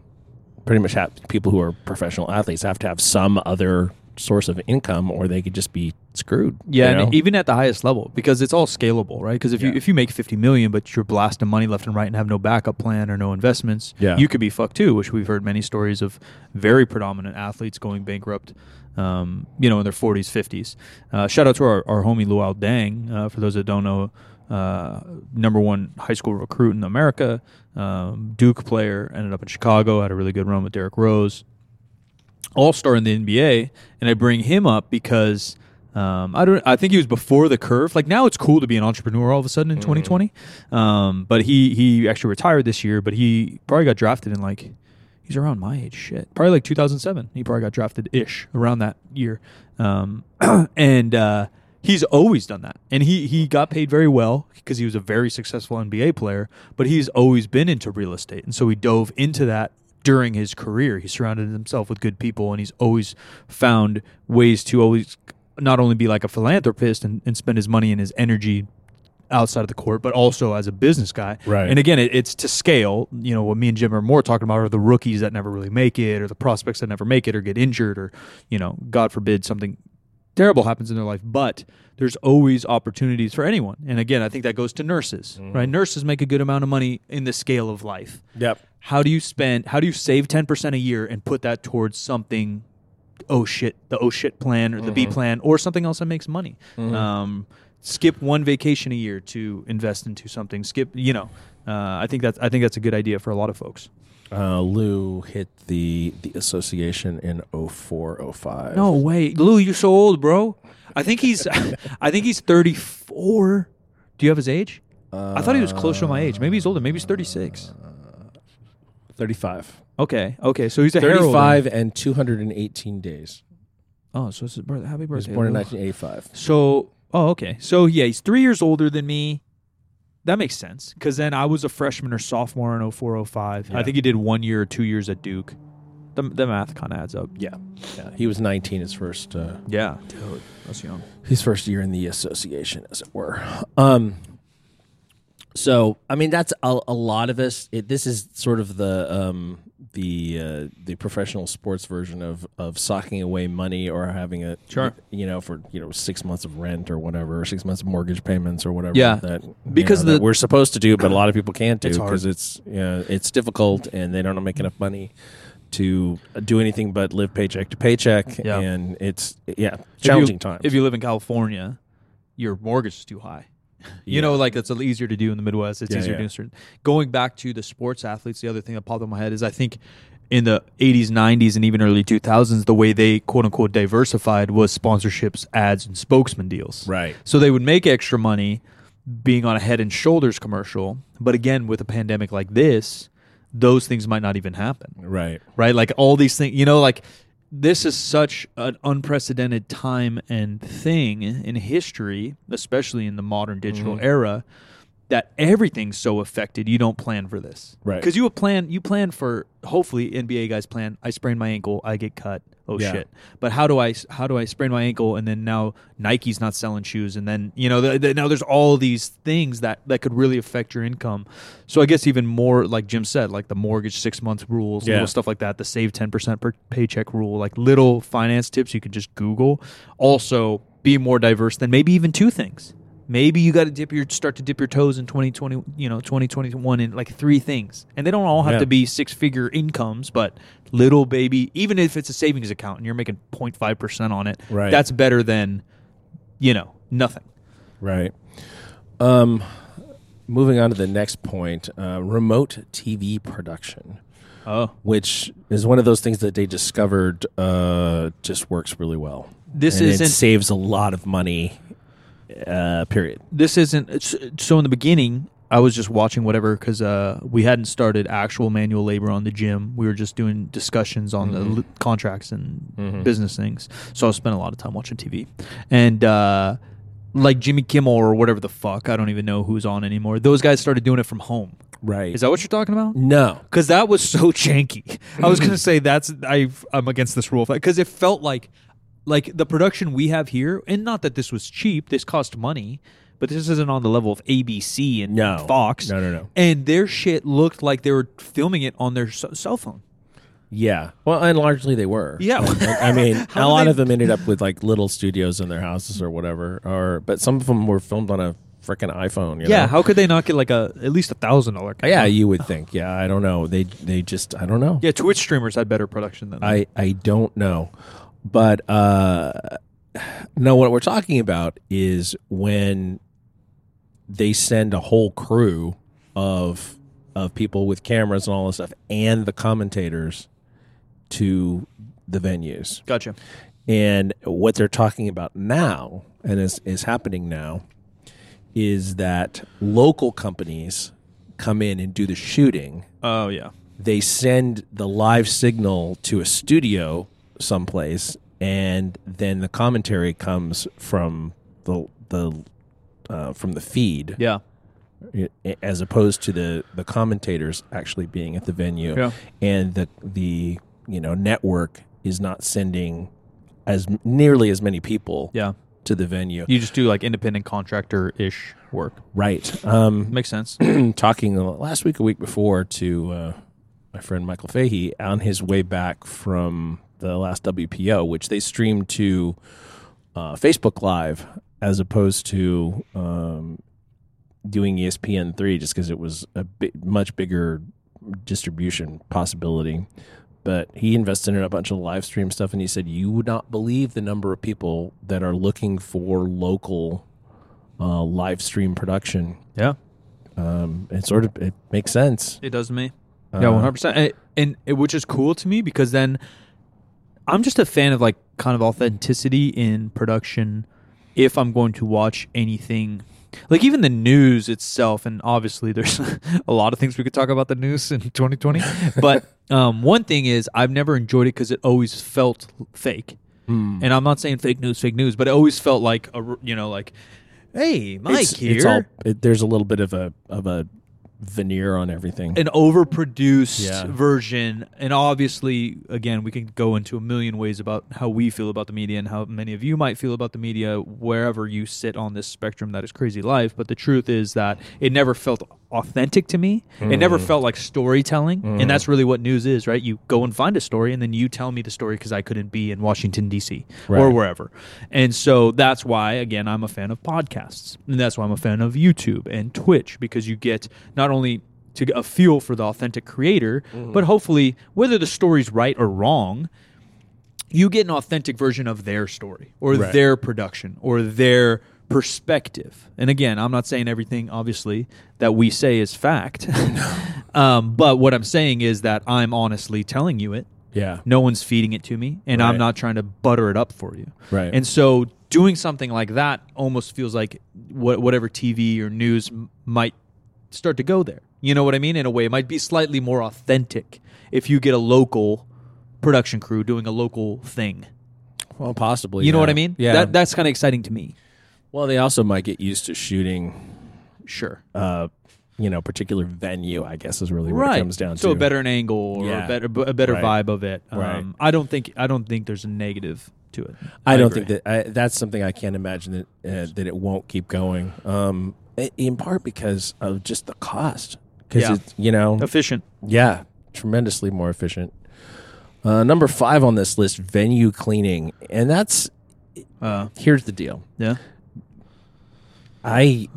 pretty much have people who are professional athletes have to have some other source of income or they could just be screwed yeah you know? and even at the highest level because it's all scalable right? Because if you if you make 50 million but you're blasting money left and right and have no backup plan or no investments Yeah. you could be fucked too which we've heard many stories of very predominant athletes going bankrupt um, you know in their 40s 50s uh, shout out to our, our homie Luol Deng uh, for those that don't know uh, number one high school recruit in America. Um, Duke player ended up in Chicago had a really good run with Derrick Rose all star in the NBA, and I bring him up because um, I don't. I think he was before the curve. Like now, it's cool to be an entrepreneur all of a sudden in 2020. Um, but he he actually retired this year, but he probably got drafted in like he's around my age. Shit, probably like 2007. He probably got drafted ish around that year. Um, and uh, he's always done that, and he he got paid very well because he was a very successful NBA player. But he's always been into real estate, and so he dove into that during his career. He surrounded himself with good people, and he's always found ways to always not only be like a philanthropist and, and spend his money and his energy outside of the court, but also as a business guy. Right. And again, it, it's to scale. You know, what me and Jim are more talking about are the rookies that never really make it, or the prospects that never make it, or get injured, or you know, God forbid something terrible happens in their life. But there's always opportunities for anyone. And again, I think that goes to nurses. Right? Nurses make a good amount of money in the scale of life yep how do you spend how do you save 10% a year and put that towards something oh shit the oh shit plan or the b plan or something else that makes money um, skip one vacation a year to invest into something skip you know uh, i think that's i think that's a good idea for a lot of folks uh, Lou hit the the association in 0405 no way. Lou you're so old bro. I think he's i think he's 34 do you have his age? I thought he was closer to my age. Maybe he's older. Maybe he's 36 35 okay. Okay. So he's a hair older. 35 and 218 days. Oh so it's his birthday happy birthday. he was birthday born in 1985 So, oh, okay. So, yeah, he's three years older than me. That makes sense because then I was a freshman or sophomore in 0405. I Yeah. think he did one year or two years at Duke. The, the math kind of adds up. yeah yeah he was 19 his first uh, Yeah, dude, that's young. his first year in the association, as it were. Um, So I mean, that's a, a lot of us. It, this is sort of the um, the uh, the professional sports version of of socking away money or having a Sure. you know for you know six months of rent or whatever, or six months of mortgage payments or whatever. Yeah. that Because know, that we're supposed to do, but a lot of people can't do because it's you know, it's difficult and they don't make enough money to do anything but live paycheck to paycheck, Yeah. and it's yeah If you- challenging times. If you live in California, your mortgage is too high. You Yeah. know, like it's easier to do in the Midwest. It's Yeah, easier yeah. to do. Certain. Going back to the sports athletes, the other thing that popped in my head is I think in the 80s, 90s, and even early 2000s, the way they quote unquote diversified was sponsorships, ads, and spokesman deals. right. So they would make extra money being on a head and shoulders commercial. But again, with a pandemic like this, those things might not even happen Right. right? Like all these things, you know, like this is such an unprecedented time and thing in history, especially in the modern digital Mhm. era, that everything's so affected. You don't plan for this, Right. Because you would plan, you plan for. Hopefully, NBA guys plan. I sprain my ankle, I get cut. Oh Yeah. shit! But how do I how do I sprain my ankle and then now Nike's not selling shoes and then you know the, the, now there's all these things that that could really affect your income. So I guess even more like Jim said, like the mortgage six month rules, Yeah. little stuff like that, the save ten percent per paycheck rule, like little finance tips you could just Google. Also, be more diverse than maybe even two things. Maybe you got to dip your start to dip your toes in 2020, you know, 2021 in like three things. And they don't all have Yeah. to be six figure incomes, but little baby, even if it's a savings account and you're making 0.5% on it, Right. that's better than, you know, nothing. Right. Um, moving on to the next point, uh, remote TV production, Oh. which is one of those things that they discovered uh, just works really well. This And it isn't saves a lot of money. Uh, period. this isn't so in the beginning i was just watching whatever because uh, we hadn't started actual manual labor on the gym we were just doing discussions on the Mhm. l- contracts and Mhm. business things so i spent a lot of time watching tv and uh, like jimmy kimmel or whatever the fuck i don't even know who's on anymore those guys started doing it from home Right. is that what you're talking about no. because that was so janky. I was gonna say that's I I'm against this rule because it felt like like the production we have here, and not that this was cheap. This cost money, but this isn't on the level of ABC and No. Fox. No, no, no. And their shit looked like they were filming it on their s- cell phone. Yeah. Well, and largely they were. Yeah. I mean, a lot they- of them ended up with like little studios in their houses or whatever, or but some of them were filmed on a freaking iPhone. You yeah, know? how could they not get like a at least a thousand dollar? Yeah, you would think. Yeah, I don't know. They they just I don't know. yeah. Twitch streamers had better production than that. I I don't know, but uh, no. What we're talking about is when they send a whole crew of of people with cameras and all this stuff, and the commentators to the venues. Gotcha. And what they're talking about now, and is, is happening now, is that local companies come in and do the shooting. Oh yeah. They send the live signal to a studio someplace, and then the commentary comes from the the uh, from the feed, Yeah. as opposed to the the commentators actually being at the venue Yeah. and the the you know network is not sending as nearly as many people Yeah. to the venue. You just do like independent contractor ish work. Right. Um, Makes sense. talking last week, a week before, to uh, my friend Michael Fahey on his way back from the last WPO, which they streamed to uh, Facebook Live as opposed to um, doing ESPN three, just because it was a bi- much bigger distribution possibility. But he invested in a bunch of live stream stuff, and he said, "You would not believe the number of people that are looking for local uh, live stream production." yeah. um, it sort of it makes sense. It does to me. Uh, yeah, one hundred percent. And, and it, which is cool to me because then I'm just a fan of like kind of authenticity in production. If I'm going to watch anything, like even the news itself, and obviously there's a lot of things we could talk about the news in 2020. but um, one thing is I've never enjoyed it because it always felt fake. Hmm. And I'm not saying fake news, fake news, but it always felt like a you know like, hey, Mike it's, here. It's all, it, there's a little bit of a of a veneer on everything. an overproduced Yeah. version and obviously again we can go into a million ways about how we feel about the media and how many of you might feel about the media wherever you sit on this spectrum that is crazy life but the truth is that it never felt authentic to me. It Mm. never felt like storytelling and that's really what news is right? You go and find a story and then you tell me the story because i couldn't be in washington d.c or wherever. And so that's why again i'm a fan of podcasts and that's why i'm a fan of youtube and twitch because you get not only to get a feel for the authentic creator but hopefully whether the story's right or wrong you get an authentic version of their story or Right. their production or their perspective. And again, I'm not saying everything, obviously, that we say is fact. um, but what I'm saying is that I'm honestly telling you it. yeah. No one's feeding it to me, and I'm not trying to butter it up for you. Right. And so doing something like that almost feels like what, whatever TV or news m- might start to go there. You know what I mean? In a way, it might be slightly more authentic if you get a local production crew doing a local thing. Well, possibly. You know what I mean? Yeah. That, that's kind of exciting to me. Well, they also might get used to shooting, Sure. uh, you know, particular venue. I guess is really what right. it comes down to. so a better angle or Yeah. a better a better Right. vibe of it. Um, Right. I don't think I don't think there's a negative to it. I don't agree. think that I, that's something I can't imagine that uh, that it won't keep going. Um, in part because of just the cost. Because Yeah. it's you know efficient. yeah tremendously more efficient. Uh, number five on this list, venue cleaning, and that's Uh, here's the deal. yeah. I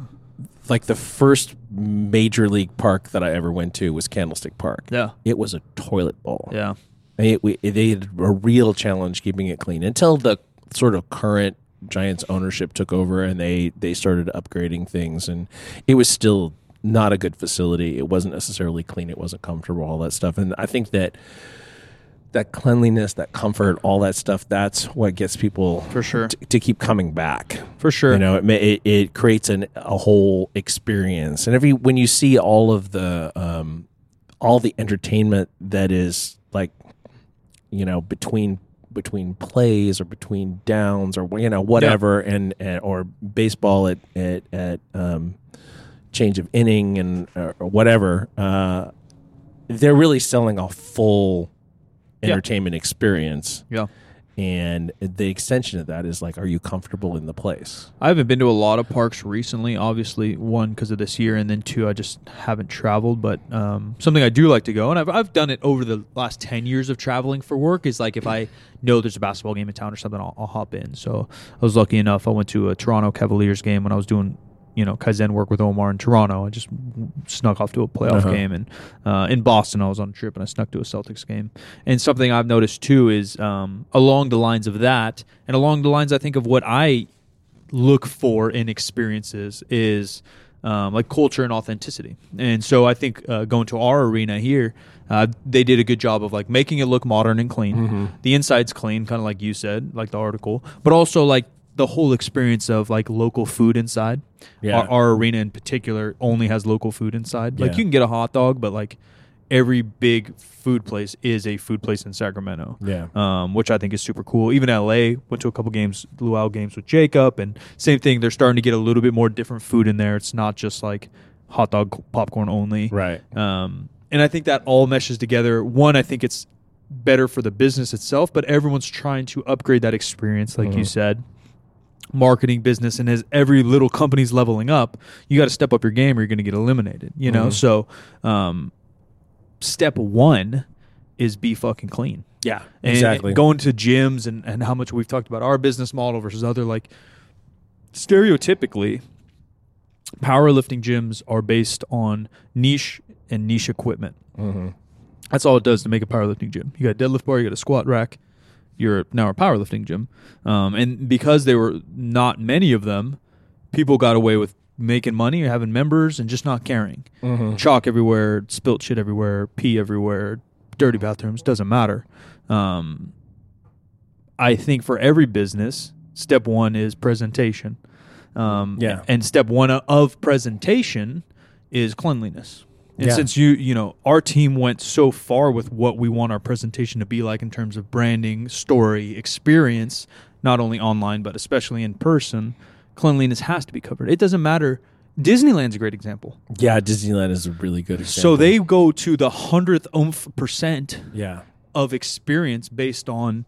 like the first major league park that I ever went to was Candlestick Park. Yeah. It was a toilet bowl. Yeah. They, we, they had a real challenge keeping it clean until the sort of current Giants ownership took over and they, they started upgrading things. And it was still not a good facility. It wasn't necessarily clean. It wasn't comfortable, all that stuff. And I think that that cleanliness, that comfort, all that stuff, that's what gets people For sure. t- to keep coming back. For sure. You know, it, it it creates an a whole experience, and every when you see all of the um, all the entertainment that is like, you know, between between plays or between downs or you know whatever, and, and or baseball at at at um, change of inning and or, or whatever, uh, they're really selling a full Yeah. entertainment experience. yeah. And the extension of that is like, are you comfortable in the place? I haven't been to a lot of parks recently. Obviously, one because of this year, and then two, I just haven't traveled. But um, something I do like to go, and I've I've done it over the last ten years of traveling for work. Is like if I know there's a basketball game in town or something, I'll, I'll hop in. So I was lucky enough. I went to a Toronto Cavaliers game when I was doing you know Kaizen work with Omar in Toronto. I just snuck off to a playoff Uh-huh. game, and uh, in Boston, I was on a trip and I snuck to a Celtics game. And something I've noticed too is um, along the lines of that, and along the lines I think of what I look for in experiences is um, like culture and authenticity. And so I think uh, going to our arena here, uh, they did a good job of like making it look modern and clean. Mm-hmm. The inside's clean, kind of like you said, like the article, but also like the whole experience of like local food inside. Yeah. Our, our arena in particular only has local food inside. Like Yeah. you can get a hot dog, but like every big food place is a food place in Sacramento Yeah. um, which I think is super cool. Even LA went to a couple games, luau games with Jacob, and same thing. They're starting to get a little bit more different food in there. It's not just like hot dog popcorn only. Right. Um, and I think that all meshes together. One, I think it's better for the business itself, but everyone's trying to upgrade that experience, like you Mhm. said. Marketing business, and as every little company's leveling up, you got to step up your game, or you're going to get eliminated. You know, Mhm. so um, step one is be fucking clean. Yeah. And exactly. going to gyms and, and how much we've talked about our business model versus other like stereotypically powerlifting gyms are based on niche and niche equipment. Mhm. That's all it does to make a powerlifting gym. You got a deadlift bar, you got a squat rack. You're now a powerlifting gym, um, and because there were not many of them, people got away with making money or having members and just not caring. Mhm. Chalk everywhere, spilt shit everywhere, pee everywhere, dirty bathrooms. Doesn't matter. Um, I think for every business, step one is presentation. Um, Yeah. and step one of presentation is cleanliness. And Yeah. since you, you know, our team went so far with what we want our presentation to be like in terms of branding, story, experience, not only online but especially in person, cleanliness has to be covered. It doesn't matter. Disneyland's a great example. Yeah, Disneyland is a really good example. So they go to the hundredth oomph percent yeah, of experience based on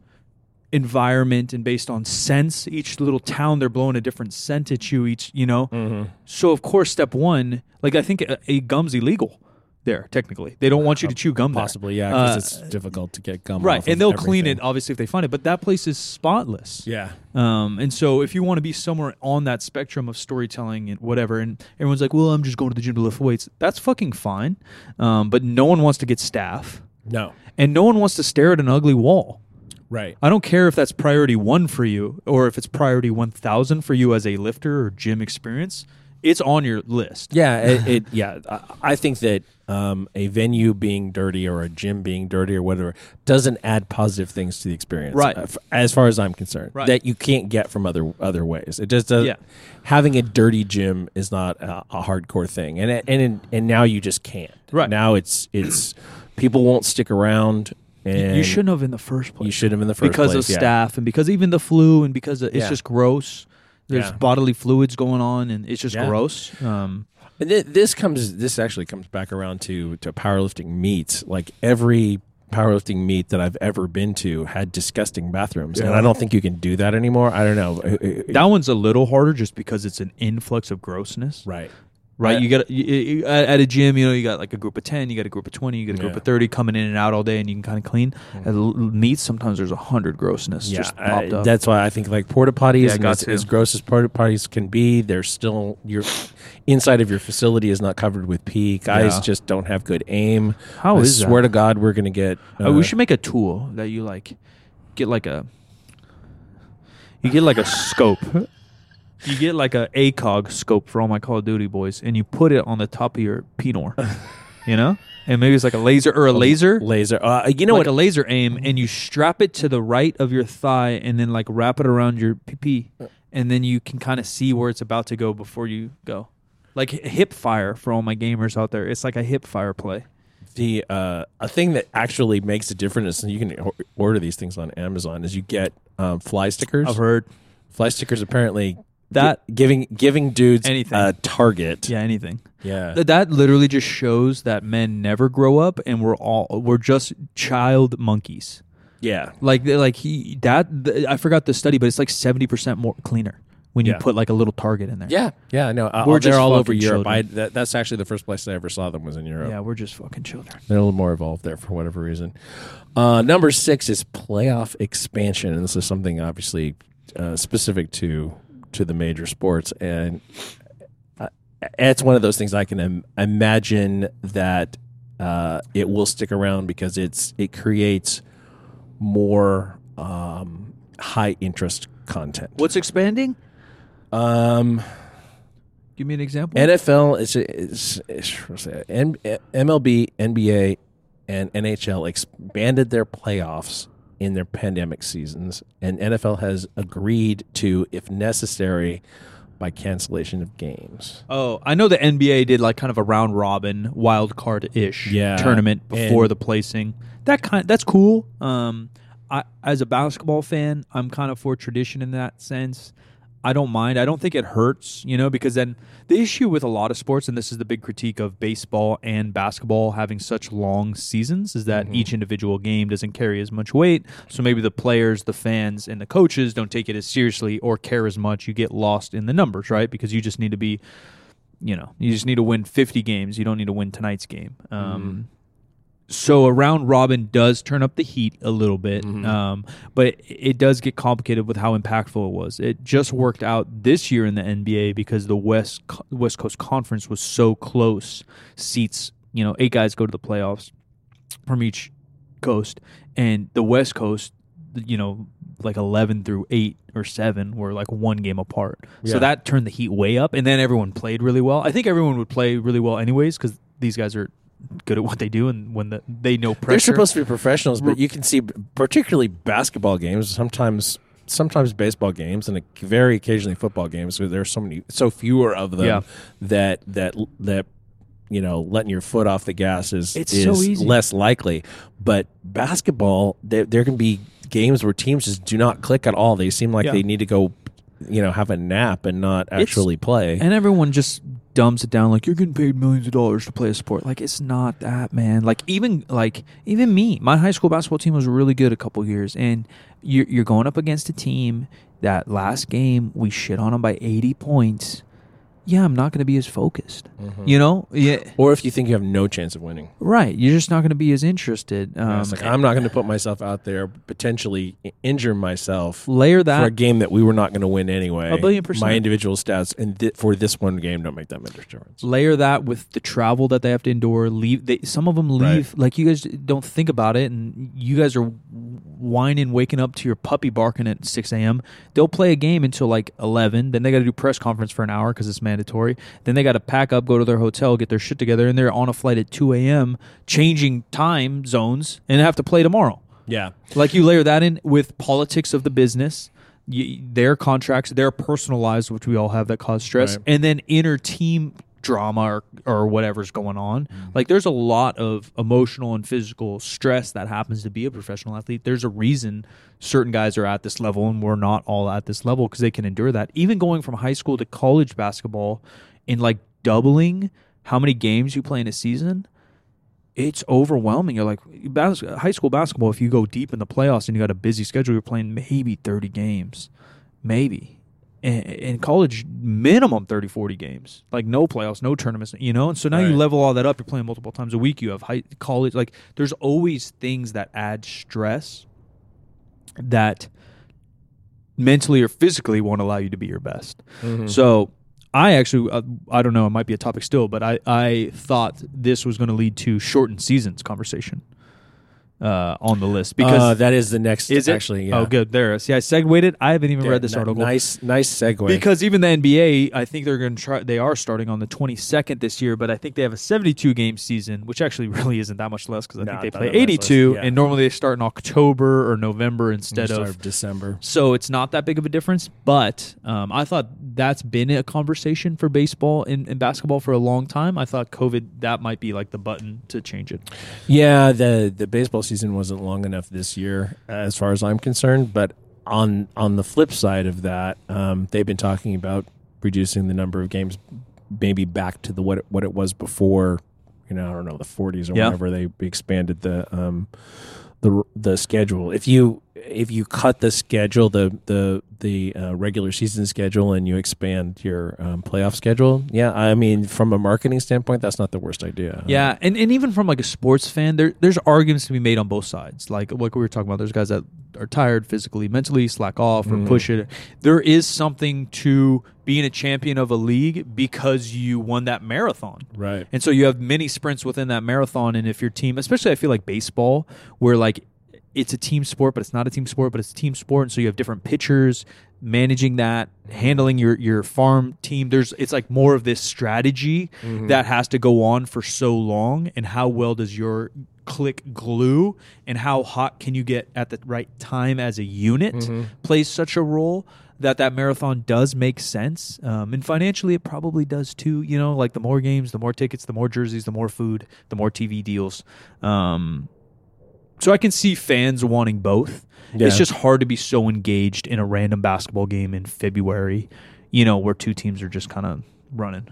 environment and based on sense. Each little town they're blowing a different scent at you. Each you know. Mm-hmm. So of course, step one, like I think a, a gum's illegal there technically. They don't want you to chew gum there. possibly. Yeah, because Uh, it's difficult to get gum. Right, and they'll clean it obviously if they find it. But that place is spotless. Yeah, Um, and so if you want to be somewhere on that spectrum of storytelling and whatever, and everyone's like, "Well, I'm just going to the gym to lift weights," that's fucking fine. Um, but no one wants to get staff, no, and no one wants to stare at an ugly wall. Right. I don't care if that's priority one for you or if it's priority one thousand for you as a lifter or gym experience. It's on your list. Yeah, it, it yeah. I, I think that um, a venue being dirty or a gym being dirty or whatever doesn't add positive things to the experience, Right. uh, f- as far as I'm concerned, Right. that you can't get from other other ways. It just does. Yeah. Having a dirty gym is not a, a hardcore thing, and and and now you just can't. Right. now, it's it's people won't stick around, and you shouldn't have in the first place. you shouldn't have in the first because place, Because of yeah. staff and because even the flu and because of, it's Yeah. just gross. There's Yeah. bodily fluids going on and it's just Yeah. gross. Um, And th- this comes. This actually comes back around to to powerlifting meets. Like every powerlifting meet that I've ever been to had disgusting bathrooms, and I don't think you can do that anymore. I don't know. That one's a little harder just because it's an influx of grossness. right. Right? You got you, you, at at a gym, you know, you got like a group of ten, you got a group of twenty, you got a group Yeah. of thirty coming in and out all day, and you can kind of clean. At l- meets, sometimes there's a hundred grossness Yeah, just I- up. that's why I think like porta potties, Yeah, as, as gross as porta potties can be, they're still your inside of your facility is not covered with pee. Guys just don't have good aim. How I is swear that? to God, we're gonna get. Oh, uh, we should make a tool that you like get like a you get like a scope. You get like a ACOG scope for all my Call of Duty boys, and you put it on the top of your penor, you know, and maybe it's like a laser or a laser, laser. Uh, you know like what? a laser aim, and you strap it to the right of your thigh, and then like wrap it around your PP, and then you can kind of see where it's about to go before you go, like hip fire for all my gamers out there. It's like a hip fire play. the uh, a thing that actually makes a difference, and you can order these things on Amazon, is you get um, fly stickers. I've heard Fly stickers apparently That- gi- giving giving dudes Anything. a target. yeah, anything. yeah. Th- that literally just shows that men never grow up and we're all we're just child monkeys yeah. like they're like he that th- i forgot the study but it's like 70% more cleaner when you Yeah. put like a little target in there Yeah, yeah, no, uh, We're they're just all over fucking Europe. I, that, that's actually the first place I ever saw them was in Europe. yeah we're just fucking children They're a little more evolved there for whatever reason. Uh, number six is playoff expansion, and this is something obviously uh, specific to to the major sports, and uh, it's one of those things I can Im- imagine that uh, it will stick around because it's it creates more um, high interest content. what's expanding Um, give me an example NFL is, is, is what's that? MLB, NBA, and NHL expanded their playoffs in their pandemic seasons, and NFL has agreed to, if necessary, by cancellation of games. oh i know the nba did like kind of a round robin wild card ish Yeah, tournament before and- the placing. That kind that's cool. Um i as a basketball fan i'm kind of for tradition in that sense I don't mind. I don't think it hurts, you know, because then the issue with a lot of sports, and this is the big critique of baseball and basketball having such long seasons, is that each individual game doesn't carry as much weight. So maybe the players, the fans, and the coaches don't take it as seriously or care as much. You get lost in the numbers, right? Because you just need to be, you know, you just need to win 50 games. You don't need to win tonight's game. Um, so a round robin does turn up the heat a little bit, um, but it, it does get complicated with how impactful it was. It just worked out this year in the NBA because the West Co- West Coast Conference was so close. Seats, you know, eight guys go to the playoffs from each coast, and the West Coast, you know, like eleven through eight or seven were like one game apart. Yeah. So that turned the heat way up, and then everyone played really well. I think everyone would play really well anyways because these guys are good at what they do, and when the, they know pressure. They're supposed to be professionals, but you can see, particularly basketball games, sometimes. Sometimes baseball games and very occasionally football games. Where there are so many, so fewer of them Yeah. that that that you know letting your foot off the gas is It's is so easy. less likely. But basketball, there, there can be games where teams just do not click at all. They seem like Yeah. they need to go, you know, have a nap and not actually play. and everyone just dumbs it down like you're getting paid millions of dollars to play a sport. Like it's not that, man. Like even like even me, my high school basketball team was really good a couple years, and you're you're going up against a team that last game we shit on them by 80 points. Yeah, I'm not going to be as focused. Mhm. You know, yeah, Or if you think you have no chance of winning. right. You're just not going to be as interested. Um, it's like I'm not going to put myself out there, potentially injure myself layer that for a game that we were not going to win anyway. A billion percent. My individual stats and thi- for this one game don't make that much difference. layer that with the travel that they have to endure. Leave they, some of them leave like you guys don't think about it, and you guys are whining, waking up to your puppy barking at six a.m. They'll play a game until like eleven. Then they got to do press conference for an hour because it's mandatory. Then they got to pack up, go to their hotel, get their shit together, and they're on a flight at two a.m. changing time zones and have to play tomorrow. Yeah. Like you layer that in with politics of the business, their contracts, their personal lives, which we all have that cause stress, Right. and then inner team drama or, or whatever's going on. Mm-hmm. Like there's a lot of emotional and physical stress that happens to be a professional athlete. There's a reason certain guys are at this level and we're not all at this level because they can endure that. Even going from high school to college basketball and like doubling how many games you play in a season it's overwhelming. You're like bas- high school basketball. If you go deep in the playoffs and you got a busy schedule, you're playing maybe 30 games, maybe. In, in college, minimum 30, 40 games. Like no playoffs, no tournaments. You know, and so now you level all that up. You're playing multiple times a week. You have high college. Like there's always things that add stress that mentally or physically won't allow you to be your best. Mhm. So I actually, uh, I don't know, it might be a topic still, but I, I thought this was going to lead to shortened seasons conversation uh, on the list because Uh, that is the next. is it actually? Yeah. Oh, good. There. See, I segued it. I haven't even Yeah, read this ni- article. Nice, nice segue. Because even the NBA, I think they're going to try. They are starting on the 22nd this year, but I think they have a 72 game season, which actually really isn't that much less because I Nah, think they play that much less, 82, yeah. and normally they start in October or November instead of December. so it's not that big of a difference, but um, I thought that's been a conversation for baseball and, and basketball for a long time. I thought COVID that might be like the button to change it. Yeah, the the baseball season wasn't long enough this year, as far as I'm concerned. But on on the flip side of that, um, they've been talking about reducing the number of games, maybe back to the what it, what it was before. You know, I don't know the 40s or Yeah. whenever they expanded the um, the the schedule. If you if you cut the schedule, the the the uh, regular season schedule, and you expand your um, playoff schedule, yeah, I mean, from a marketing standpoint, that's not the worst idea. Yeah, and, and even from like a sports fan, there there's arguments to be made on both sides. Like like we were talking about, there's guys that are tired physically, mentally, slack off or Mhm. push it. There is something to being a champion of a league because you won that marathon. right. And so you have many sprints within that marathon. And if your team, especially I feel like baseball, where like it's a team sport, but it's not a team sport, but it's a team sport. And so you have different pitchers managing that, handling your, your farm team. There's, it's like more of this strategy Mhm. that has to go on for so long. And how well does your click glue and how hot can you get at the right time as a unit Mhm. plays such a role that that marathon does make sense um, and financially it probably does too you know like the more games the more tickets the more jerseys the more food the more tv deals um, so i can see fans wanting both Yeah. it's just hard to be so engaged in a random basketball game in february you know where two teams are just kind of running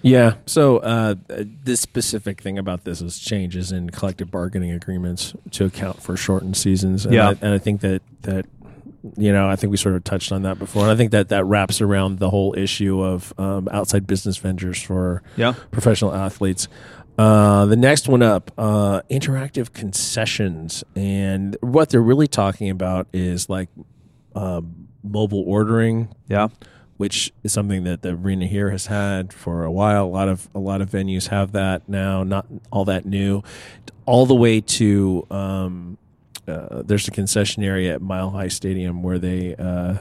Yeah. So uh, this specific thing about this is changes in collective bargaining agreements to account for shortened seasons. And Yeah. I, and I think that that you know I think we sort of touched on that before, and I think that that wraps around the whole issue of um, outside business ventures for yeah professional athletes. Uh, the next one up, uh, interactive concessions, and what they're really talking about is like uh, mobile ordering yeah which is something that the arena here has had for a while. A lot of a lot of venues have that now, not all that new. All the way to um, uh, there's a concession area at Mile High Stadium where they uh,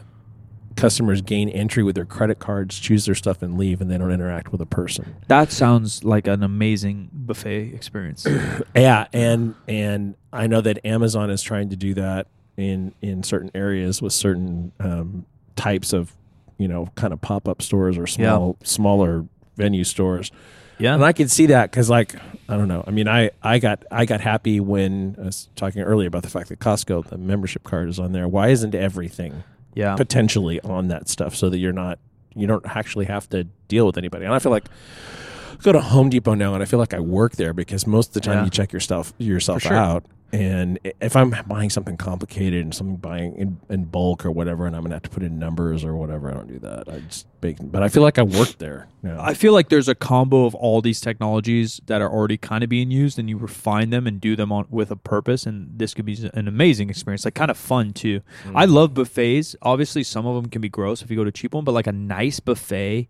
customers gain entry with their credit cards, choose their stuff, and leave, and they don't interact with a person. that sounds like an amazing buffet experience Yeah, and and I know that Amazon is trying to do that in in certain areas with certain um, types of you know kind of pop up stores or small smaller venue stores. yeah And I can see that because, like, I don't know. I mean, I, I got I got happy when I was talking earlier about the fact that Costco the membership card is on there. Why isn't everything yeah potentially on that stuff so that you're not you don't actually have to deal with anybody. And I feel like I go to Home Depot now, and I feel like I work there because most of the time Yeah. you check your stuff yourself sure. out. And if I'm buying something complicated and something buying in, in bulk or whatever, and I'm gonna have to put in numbers or whatever, I don't do that. I just bake. But I feel like I work there. Yeah. I feel like there's a combo of all these technologies that are already kind of being used, and you refine them and do them on with a purpose, and this could be an amazing experience, like kind of fun too. Mm-hmm. I love buffets. Obviously, some of them can be gross if you go to a cheap one, but like a nice buffet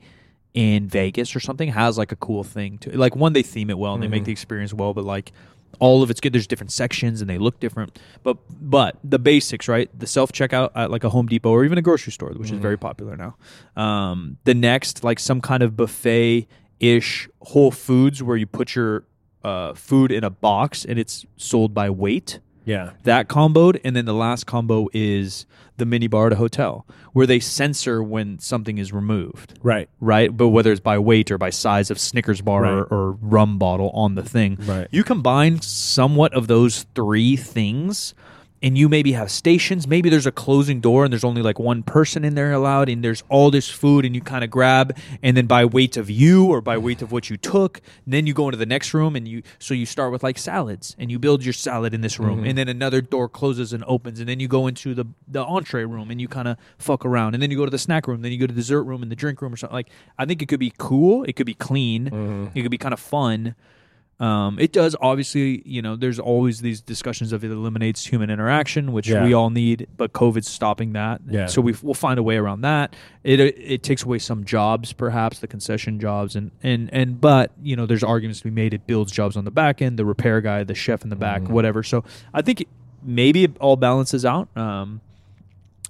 in Vegas or something has like a cool thing to like one they theme it well and they make mm-hmm. the experience well, but like all of it's good. There's different sections and they look different, but but the basics, right? The self checkout at like a Home Depot or even a grocery store, which is very popular now. Um, the next, like some kind of buffet ish Whole Foods where you put your uh, food in a box and it's sold by weight yeah. that comboed and then the last combo is the mini bar at a hotel where they censor when something is removed Right. right but whether it's by weight or by size of snickers bar or, or rum bottle on the thing Right. you combine somewhat of those three things and you maybe have stations maybe there's a closing door and there's only like one person in there allowed and there's all this food and you kind of grab and then by weight of you or by weight of what you took then you go into the next room and you so you start with like salads and you build your salad in this room mm-hmm. and then another door closes and opens and then you go into the the entree room and you kind of fuck around and then you go to the snack room then you go to the dessert room and the drink room or something like i think it could be cool it could be clean mm-hmm. it could be kind of fun um, it does obviously, you know, there's always these discussions of it eliminates human interaction, which Yeah. we all need, but COVID's stopping that. Yeah. So we, we'll find a way around that. It it takes away some jobs, perhaps the concession jobs, and and and but you know, there's arguments to be made. It builds jobs on the back end, the repair guy, the chef in the back, Mm-hmm. whatever. So I think maybe it all balances out. Um,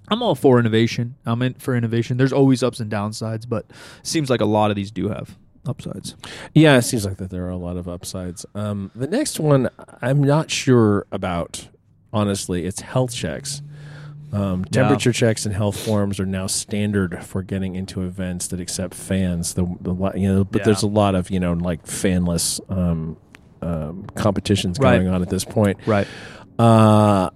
I'm all for innovation. I'm in for innovation. There's always ups and downsides, but seems like a lot of these do have upsides. Yeah, it seems like that there are a lot of upsides. Um, the next one, I'm not sure about. Honestly, it's health checks. Um, temperature checks and health forms are now standard for getting into events that accept fans. The, the you know, but Yeah. there's a lot of you know like fanless um, um, competitions Right. going on at this point. Right. Uh,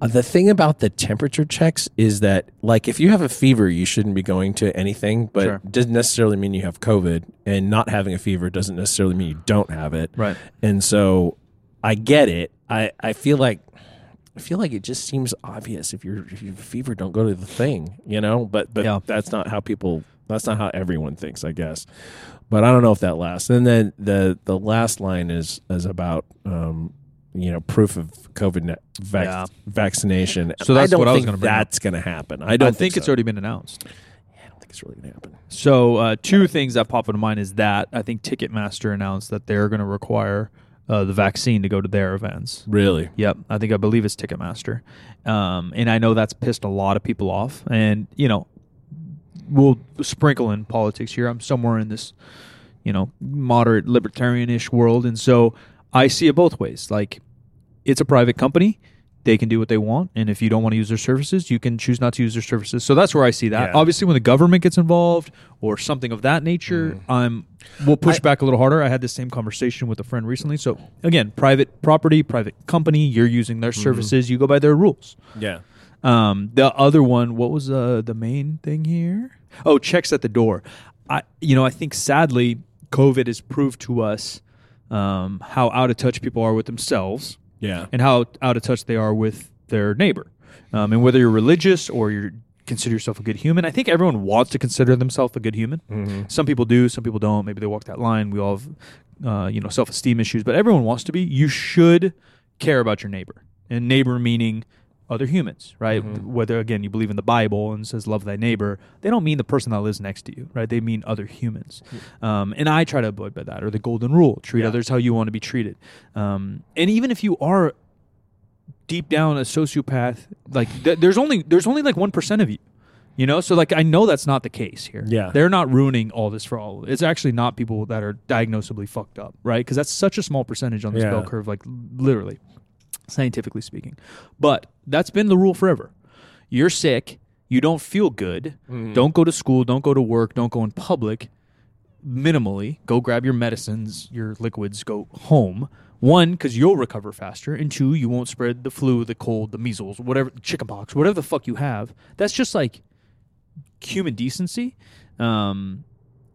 the thing about the temperature checks is that, like, if you have a fever, you shouldn't be going to anything, but Sure. doesn't necessarily mean you have COVID. And not having a fever doesn't necessarily mean you don't have it. Right. And so I get it. I, I feel like. I feel like it just seems obvious if you're if you have a fever, don't go to the thing, you know. But but Yeah. that's not how people. That's not how everyone thinks, I guess. But I don't know if that lasts. And then the the last line is is about um, you know proof of COVID vac- Yeah. vaccination. So that's I don't what I was think gonna bring that's going to happen. I don't I think, it's so. already been announced. I don't think it's really going to happen. So uh, two things that pop into mind is that I think Ticketmaster announced that they're going to require uh, the vaccine to go to their events. Really? Yep, I think I believe it's Ticketmaster, um, and I know that's pissed a lot of people off. And you know, we'll sprinkle in politics here. I'm somewhere in this, you know, moderate libertarian-ish world, and so I see it both ways. Like, it's a private company. They can do what they want, and if you don't want to use their services, you can choose not to use their services. So that's where I see that. Yeah. Obviously, when the government gets involved or something of that nature, I'm we'll push I- back a little harder. I had the same conversation with a friend recently. So again, private property, private company, you're using their services, you go by their rules. Yeah. Um, the other one, what was uh, the main thing here? Oh, checks at the door. I, you know, I think sadly, COVID has proved to us um, how out of touch people are with themselves Yeah. and how out of touch they are with their neighbor. Um, and whether you're religious or you consider yourself a good human, I think everyone wants to consider themselves a good human. Mm-hmm. Some people do, some people don't. Maybe they walk that line. We all have, uh, you know, self esteem issues, but everyone wants to be. You should care about your neighbor, and neighbor meaning other humans, right? Whether again you believe in the Bible and says love thy neighbor, they don't mean the person that lives next to you, right? They mean other humans. Um, and I try to abide by that, or the golden rule: treat Yeah. others how you want to be treated. Um, and even if you are deep down a sociopath, like th- there's only there's only like one percent of you. You know, so like I know that's not the case here. Yeah. they're not ruining all this for all. It's actually not people that are diagnosably fucked up, right? Because that's such a small percentage on this Yeah. bell curve, like literally, scientifically speaking. But that's been the rule forever. You're sick, you don't feel good, don't go to school, don't go to work, don't go in public. Minimally, go grab your medicines, your liquids, go home. One, because you'll recover faster, and two, you won't spread the flu, the cold, the measles, whatever, chickenpox, whatever the fuck you have. That's just like human decency. Um,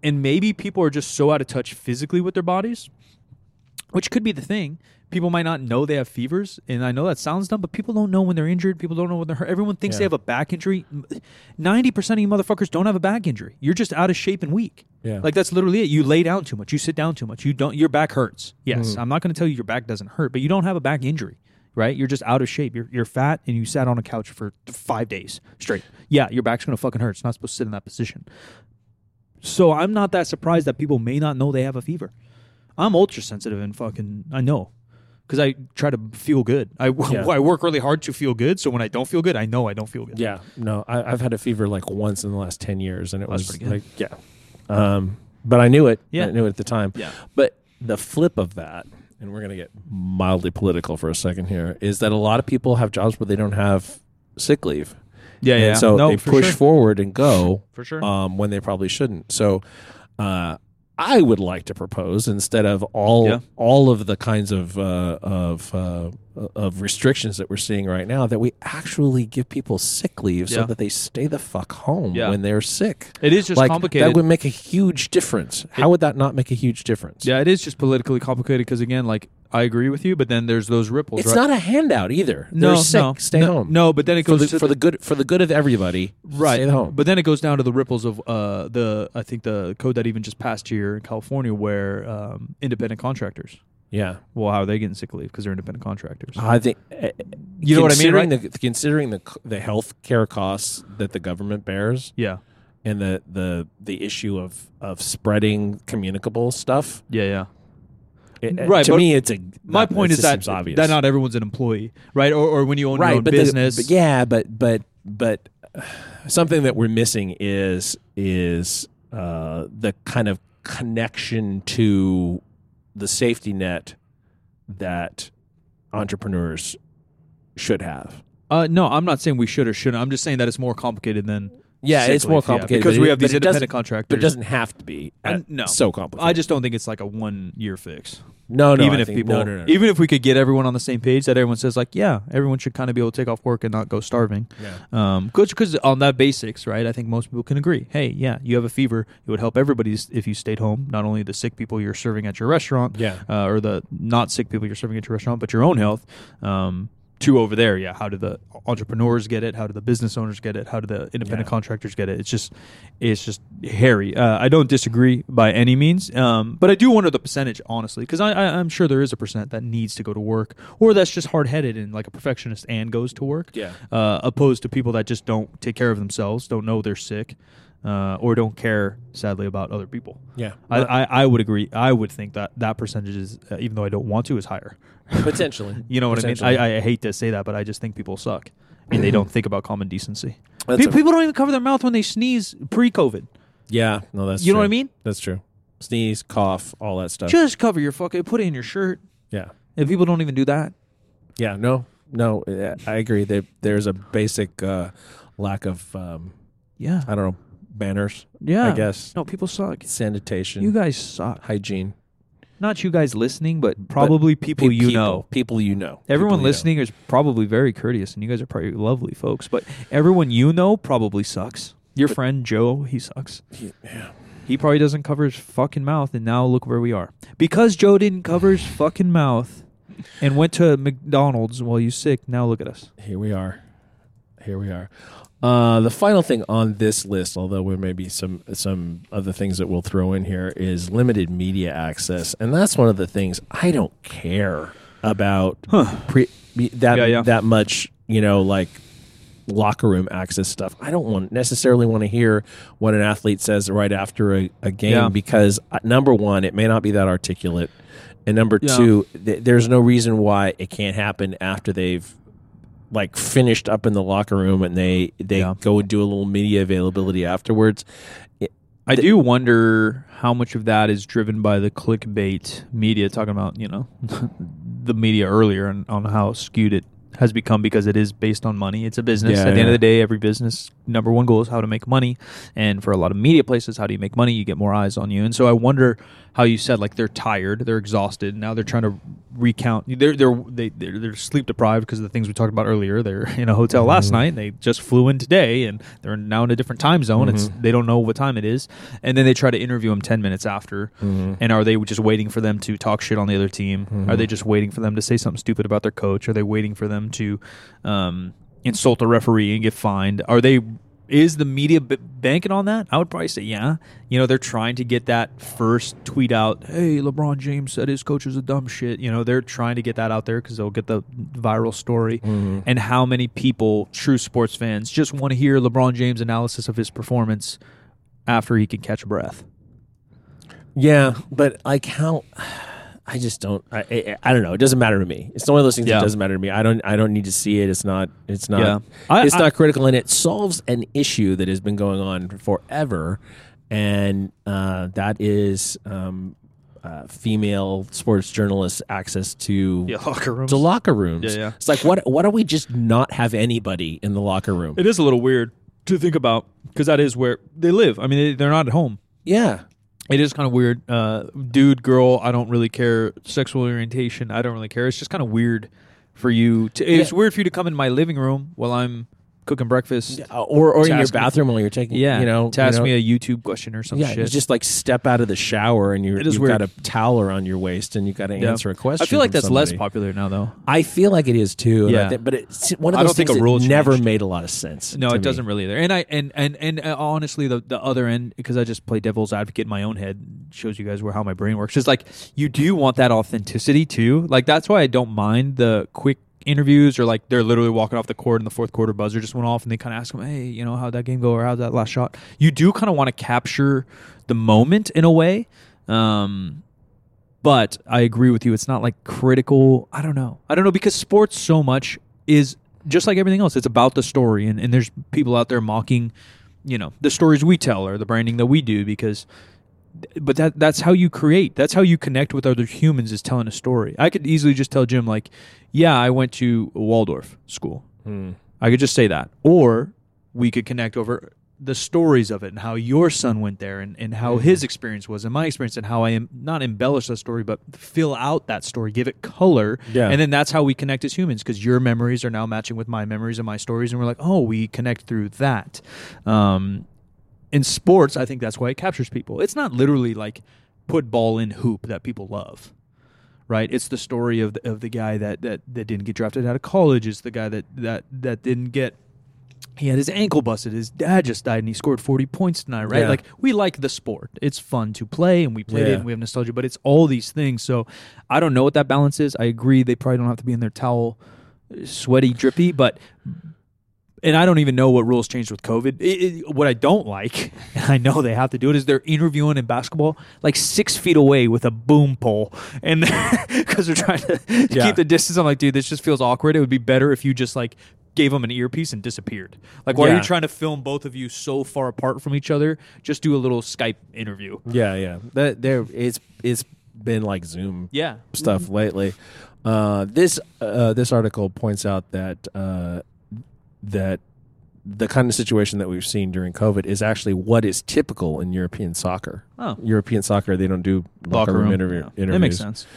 and maybe people are just so out of touch physically with their bodies, which could be the thing. People might not know they have fevers, and I know that sounds dumb, but people don't know when they're injured. People don't know when they're hurt. Everyone thinks they have a back injury. Ninety percent of you motherfuckers don't have a back injury. You're just out of shape and weak. Yeah. Like that's literally it. You lay down too much. You sit down too much. You don't. Your back hurts. Yes, Mhm. I'm not going to tell you your back doesn't hurt, but you don't have a back injury, right? You're just out of shape. You're you're fat and you sat on a couch for five days straight. Yeah, your back's going to fucking hurt. It's not supposed to sit in that position. So I'm not that surprised that people may not know they have a fever. I'm ultra sensitive and fucking I know because I try to feel good. I, Yeah. I work really hard to feel good. So when I don't feel good, I know I don't feel good. Yeah, no, I, I've had a fever like once in the last ten years, and it That's was like, yeah, um, but I knew it. Yeah. I knew it at the time. Yeah. But the flip of that, and we're gonna get mildly political for a second here, is that a lot of people have jobs where they don't have sick leave, Yeah, and yeah. so no, they for push sure. forward and go for sure. um, when they probably shouldn't. So, uh, I would like to propose instead of all Yeah. all of the kinds of uh, of uh, of restrictions that we're seeing right now that we actually give people sick leave so that they stay the fuck home Yeah. when they're sick. it is just like complicated. that would make a huge difference. How would that not make a huge difference? yeah, it is just politically complicated because again, like I agree with you, but then there's those ripples. It's right? not a handout either. no, they're sick. no, Stay no, home. No, but then it for goes the to for the good for the good of everybody. right Stay home. but then it goes down to the ripples of uh the i think the code that even just passed here in california where um independent contractors yeah, well how are they getting sick leave? Because they're independent contractors. I think uh, You know what I mean, considering right? The, considering the the health care costs that the government bears, yeah. and the the the issue of of spreading communicable stuff. yeah yeah. It- uh, Right, to me, it's a my that- point is just that obvious. that not everyone's an employee right? Or, or when you own your own but the- business. but yeah, but but but uh, something that we're missing is is uh, the kind of connection to the safety net that entrepreneurs should have. uh no i'm not saying we should or shouldn't i'm just saying that it's more complicated than Yeah, it's more leave, yeah, complicated because we have these but independent contractors But it doesn't have to be. Uh, at- no. so complicated. i just don't think it's like a one year fix no, no. even I if think- people, no, no, no, no. even if we could get everyone on the same page, that everyone says like, yeah, everyone should kind of be able to take off work and not go starving. yeah. Um, because on that basics, right? I think most people can agree. Hey, yeah, you have a fever. It would help everybody s- if you stayed home. Not only the sick people you're serving at your restaurant, Yeah. uh, or the not sick people you're serving at your restaurant, but your own health. Um, two over there, yeah. How do the entrepreneurs get it? How do the business owners get it? How do the independent Yeah. contractors get it? It's just, it's just hairy. Uh, I don't disagree by any means, um, but I do wonder the percentage, honestly, because I, I, I'm sure there is a percent that needs to go to work, or that's just hard headed and like a perfectionist and goes to work Yeah. uh, opposed to people that just don't take care of themselves, don't know they're sick, uh, or don't care, sadly, about other people. Yeah. I, I, I would agree. I would think that that percentage is, uh, even though I don't want to, is higher. potentially. You know what I mean? I, I hate to say that, but I just think people suck. And they don't think about common decency. Pe- a- people don't even cover their mouth when they sneeze pre-COVID. yeah. No, that's you know what I mean? That's true. Sneeze, cough, all that stuff. Just cover your fucking, put it in your shirt. yeah. And people don't even do that. Yeah. No. No. I agree. There, there's a basic uh, lack of um, Yeah. I don't know banners. Yeah. I guess No, people suck. sanitation, You guys suck. hygiene. Not you guys listening, but probably people Pe- you know. people you know. Everyone People you know. listening is probably very courteous, and you guys are probably lovely folks. But everyone you know probably sucks. Your friend Joe, he sucks. Yeah. He probably doesn't cover his fucking mouth, and now look where we are. Because Joe didn't cover his fucking mouth and went to McDonald's while you sick. Now look at us. Here we are. Here we are. Uh, the final thing on this list, although there may be some some other things that we'll throw in here, is limited media access, and that's one of the things I don't care about pre, that Yeah, yeah. that much. You know, like locker room access stuff. I don't want necessarily want to hear what an athlete says right after a, a game Yeah. because uh, number one, it may not be that articulate, and number two, th- there's no reason why it can't happen after they've like finished up in the locker room and they they Yeah. go and do a little media availability afterwards. I do wonder how much of that is driven by the clickbait media, talking about, you know, the media earlier and on how skewed it has become because it is based on money. It's a business. Yeah, At the end of the day, every business number one goal is how to make money, and for a lot of media places, how do you make money? You get more eyes on you, and so I wonder how you said like they're tired, they're exhausted. Now they're trying to recount. They're they're they, they're, they're sleep deprived because of the things we talked about earlier. They're in a hotel last Mm-hmm. night. And they just flew in today, and they're now in a different time zone. It's Mm-hmm. they don't know what time it is, and then they try to interview them ten minutes after. Mm-hmm. And are they just waiting for them to talk shit on the other team? Are they just waiting for them to say something stupid about their coach? Are they waiting for them to um, insult a referee and get fined? Are they? Is the media b- banking on that? I would probably say yeah. You know, they're trying to get that first tweet out. Hey, LeBron James said his coach is a dumb shit. You know, they're trying to get that out there because they'll get the viral story. Mm-hmm. And how many people, true sports fans, just want to hear LeBron James' analysis of his performance after he can catch a breath? Yeah, but like how I just don't. I, I I don't know. It doesn't matter to me. It's one of those things Yeah. that doesn't matter to me. I don't. I don't need to see it. It's not. It's not. Yeah. I- it's I- not critical, and it solves an issue that has been going on forever, and uh, that is um, uh, female sports journalists' access to Yeah, locker rooms. to locker rooms. Yeah, yeah. It's like what? Why don't we just not have anybody in the locker room? It is a little weird to think about because that is where they live. I mean, they, they're not at home. yeah. It is kind of weird. Uh, dude, girl, I don't really care. Sexual orientation, I don't really care. It's just kind of weird for you. To, It's Yeah. weird for you to come in my living room while I'm cooking breakfast. Uh, or or in your Task me- bathroom while you're taking. Yeah, You know. to ask you know, me a YouTube question or some Yeah, shit. you just like step out of the shower and you're, It is you've weird. got a towel around your waist and you've got to Yeah. answer a question. I feel like that's less popular now, though. I feel like it is too. Yeah. think- but it's one of I those don't think things a rule never changed. made a lot of sense. No, it me. doesn't really either. And I and and and uh, honestly, the the other end because I just play devil's advocate in my own head shows you guys where how my brain works. Is like you do want that authenticity too. Like that's why I don't mind the quick interviews or like they're literally walking off the court and the fourth quarter buzzer just went off and they kind of ask them, hey, you know, how'd that game go or how'd that last shot? You do kind of want to capture the moment in a way. Um, but I agree with you. It's not like critical. I don't know. I don't know because sports so much is just like everything else. It's about the story, and, and there's people out there mocking, you know, the stories we tell or the branding that we do because. But that that's how you create. That's how you connect with other humans is telling a story. I could easily just tell Jim like, "Yeah, I went to a Waldorf school." Hmm. I could just say that. Or we could connect over the stories of it and how your son went there and, and how Mm-hmm. his experience was and my experience and how I am not embellish that story, but fill out that story, give it color. Yeah. And then that's how we connect as humans because your memories are now matching with my memories and my stories. And we're like, oh, we connect through that. Um, in sports, I think that's why it captures people. It's not literally like put ball in hoop that people love right? It's the story of the, of the guy that, that that didn't get drafted out of college. It's the guy that that that didn't get. He had his ankle busted. His dad just died, and he scored forty points tonight. Right? Yeah. Like we like the sport. It's fun to play, and we played it, and we have nostalgia. But it's all these things. So I don't know what that balance is. I agree. They probably don't have to be in their towel, sweaty, drippy, but. And I don't even know what rules changed with COVID. It- it- what I don't like, and I know they have to do it, is they're interviewing in basketball like six feet away with a boom pole, and because they're trying to Yeah. keep the distance. I'm like, dude, this just feels awkward. It would be better if you just like gave them an earpiece and disappeared. Like, why are you trying to film both of you so far apart from each other? Just do a little Skype interview. Yeah, yeah. That there it's it's been like Zoom Yeah, stuff lately. Uh, this uh, this article points out that uh, that the kind of situation that we've seen during COVID is actually what is typical in European soccer. Oh. European soccer, they don't do locker, room, interview, Yeah. interviews. That makes sense.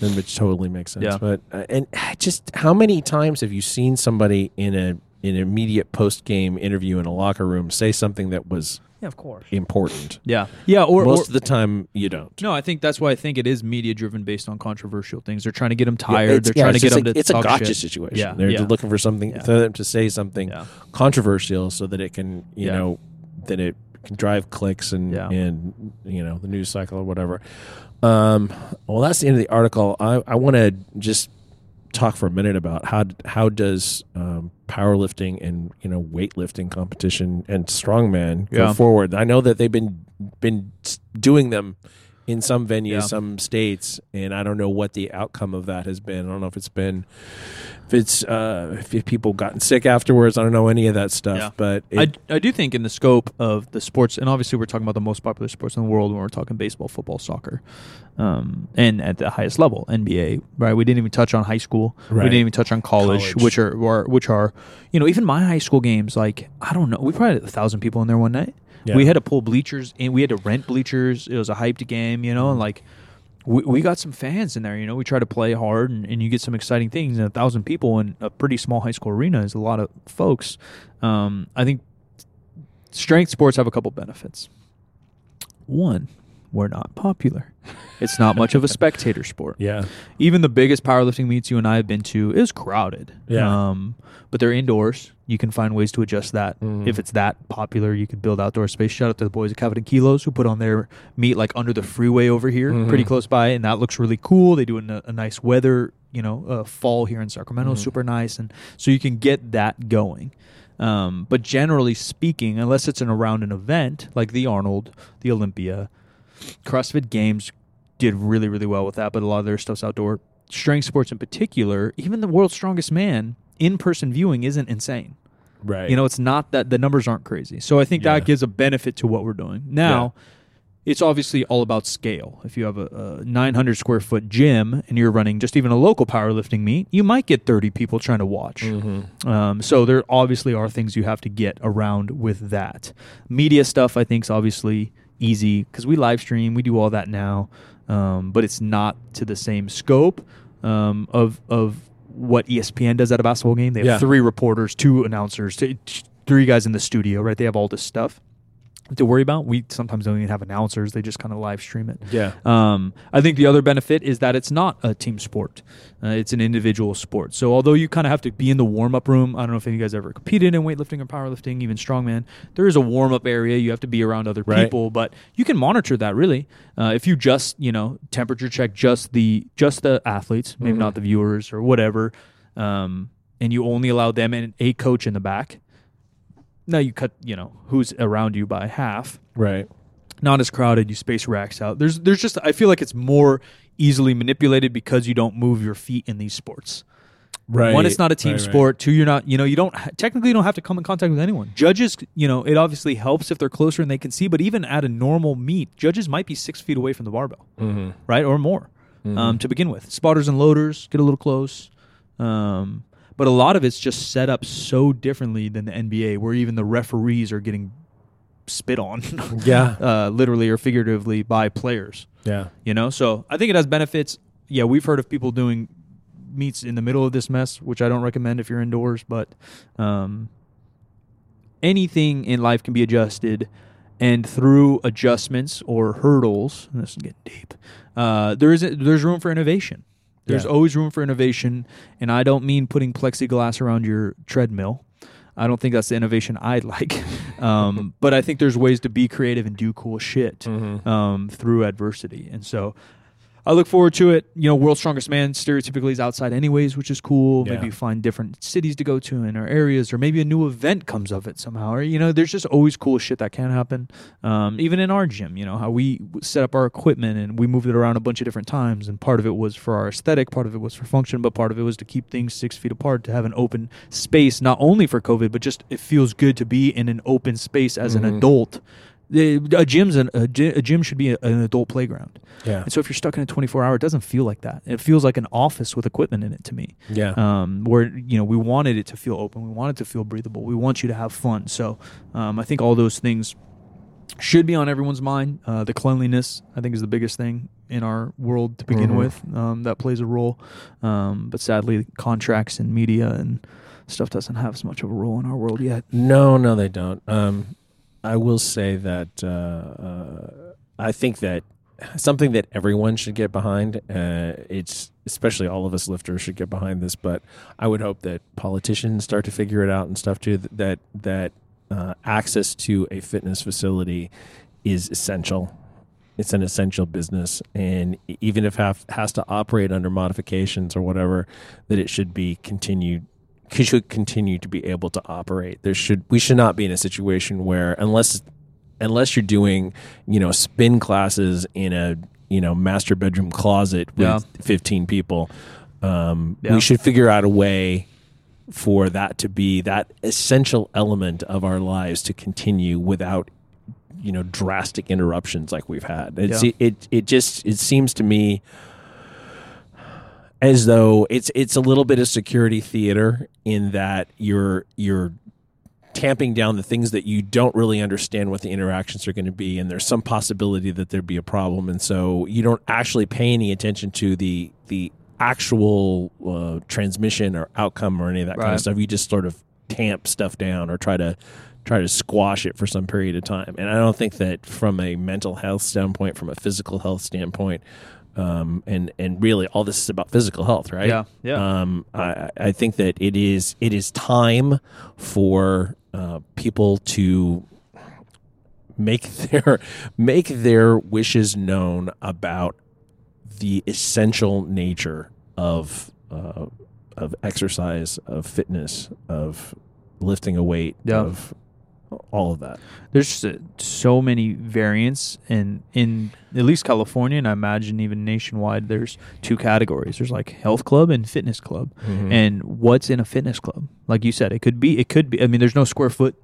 Then which totally makes sense. Yeah. But uh, and just how many times have you seen somebody in a in an immediate post game interview in a locker room say something that was Yeah, of course. important? Yeah, yeah. Or, Most or of the time, you don't. no, I think that's why I think it is media driven based on controversial things. They're trying to get them tired. it's- They're yeah, trying to get just them like- to It's a gotcha shit. situation. Yeah, They're yeah. looking for something Yeah. for them to say something Yeah. controversial so that it can, you Yeah. know, that it can drive clicks and Yeah. and you know the news cycle or whatever. Um, well, that's the end of the article. I I want to just talk for a minute about how how does um, powerlifting and you know weightlifting competition and strongman go Yeah. forward. I know that they've been been doing them in some venues, Yeah. some states, and I don't know what the outcome of that has been. I don't know if it's been if it's uh, if people gotten sick afterwards. I don't know any of that stuff, Yeah. but it, I, I do think in the scope of the sports, and obviously we're talking about the most popular sports in the world when we're talking baseball, football, soccer, um, and at the highest level, NBA. Right? We didn't even touch on high school. We didn't even touch on college, College. which are, are which are, you know, even my high school games. Like I don't know, we probably had a thousand people in there one night. Yeah. We had to pull bleachers, and we had to rent bleachers. It was a hyped game, you know, and like. We, we got some fans in there, you know. We try to play hard, and, and you get some exciting things. And a thousand people in a pretty small high school arena is a lot of folks. Um, I think strength sports have a couple benefits. One, we're not popular. It's not much of a spectator sport. yeah, Even the biggest powerlifting meets you and I have been to is crowded. Yeah. Um, but they're indoors. You can find ways to adjust that. Mhm. If it's that popular, you could build outdoor space. Shout out to the boys at Cavity Kilos who put on their meet like under the freeway over here, Mhm. pretty close by, and that looks really cool. They do in a, a nice weather, you know, uh, fall here in Sacramento, Mhm. super nice, and so you can get that going. Um, but generally speaking, unless it's an around an event like the Arnold, the Olympia, CrossFit Games did really, really well with that, but a lot of their stuff's outdoor. Strength sports in particular, even the world's strongest man, in person viewing isn't insane. right. You know, it's not that the numbers aren't crazy. So I think Yeah. that gives a benefit to what we're doing. Now, it's obviously all about scale. If you have a, a 900 square foot gym and you're running just even a local powerlifting meet, you might get 30 people trying to watch. Mhm. Um, so there obviously are things you have to get around with that. Media stuff, I think, is obviously easy because we live stream, we do all that now, um, but it's not to the same scope um, of of what ESPN does at a basketball game. They have Yeah. three reporters, two announcers, t- t- three guys in the studio, right? They have all this stuff to worry about. We sometimes don't even have announcers; they just kind of live stream it. Yeah. Um, I think the other benefit is that it's not a team sport; uh, it's an individual sport. So although you kind of have to be in the warm up room, I don't know if any of you guys ever competed in weightlifting or powerlifting, even strongman. There is a warm up area. You have to be around other Right. people, but you can monitor that really. Uh, if you just you know temperature check just the just the athletes, maybe Mhm. not the viewers or whatever, um, and you only allow them and a coach in the back. Now you cut you know who's around you by half Right. not as crowded. You space racks out. There's there's just I feel like it's more easily manipulated because you don't move your feet in these sports. Right. One, it's not a team Right, right. sport. Two, you're not you know you don't technically you don't have to come in contact with anyone. Judges, you know, it obviously helps if they're closer and they can see. But even at a normal meet, judges might be six feet away from the barbell, Mhm. right, or more, Mhm. um, to begin with. Spotters and loaders get a little close. Um, but a lot of it's just set up so differently than the NBA, where even the referees are getting spit on. Yeah. uh, literally or figuratively by players. Yeah. You know, so I think it has benefits. Yeah, we've heard of people doing meets in the middle of this mess, which I don't recommend if you're indoors. But um, anything in life can be adjusted, and through adjustments or hurdles, and this is getting deep. Uh, there is there's room for innovation. There's Yeah. always room for innovation, and I don't mean putting plexiglass around your treadmill. I don't think that's the innovation I'd like. Um, but I think there's ways to be creative and do cool shit Mhm. um, through adversity. And so I look forward to it. You know, World's Strongest Man stereotypically is outside anyways, which is cool. Yeah. Maybe find different cities to go to in our areas, or maybe a new event comes of it somehow. Or you know, there's just always cool shit that can happen. Um, even in our gym, you know, how we set up our equipment and we moved it around a bunch of different times, and part of it was for our aesthetic, part of it was for function, but part of it was to keep things six feet apart, to have an open space, not only for COVID, but just it feels good to be in an open space as an Mhm. adult. A gym's an, a, gy- a gym should be a- an adult playground. Yeah. And so if you're stuck in a 24 hour, it doesn't feel like that. It feels like an office with equipment in it to me. Yeah. Um, where you know we wanted it to feel open, we wanted it to feel breathable, we want you to have fun. So um, I think all those things should be on everyone's mind. Uh, the cleanliness, I think, is the biggest thing in our world to begin Mhm. with. Um, that plays a role, um, but sadly, contracts and media and stuff doesn't have as much of a role in our world yet. No, no, they don't. Um, I will say that uh, uh, I think that something that everyone should get behind. Uh, it's especially all of us lifters should get behind this, but I would hope that politicians start to figure it out and stuff too. That that uh, access to a fitness facility is essential. It's an essential business, and even if have has to operate under modifications or whatever, that it should be continued should continue to be able to operate. There should we should not be in a situation where unless unless you're doing you know spin classes in a you know master bedroom closet with Yeah. 15 people. Um, Yeah. We should figure out a way for that to be that essential element of our lives to continue without you know drastic interruptions like we've had. It's, Yeah. it it just it seems to me as though it's it's a little bit of security theater in that you're you're tamping down the things that you don't really understand what the interactions are going to be and there's some possibility that there'd be a problem and so you don't actually pay any attention to the the actual uh, transmission or outcome or any of that kind of stuff. You just sort of tamp stuff down or try to try to squash it for some period of time and i don't think that from a mental health standpoint from a physical health standpoint um, and and really all this is about physical health right Yeah, yeah. um, I, I think that it is it is time for uh, people to make their make their wishes known about the essential nature of uh, of exercise, of fitness, of lifting a weight, Yeah. of all of that. There's uh, so many variants, and in at least California, and I imagine even nationwide, there's two categories. There's like health club and fitness club. Mm-hmm. And what's in a fitness club? Like you said, it could be. It could be. I mean, there's no square foot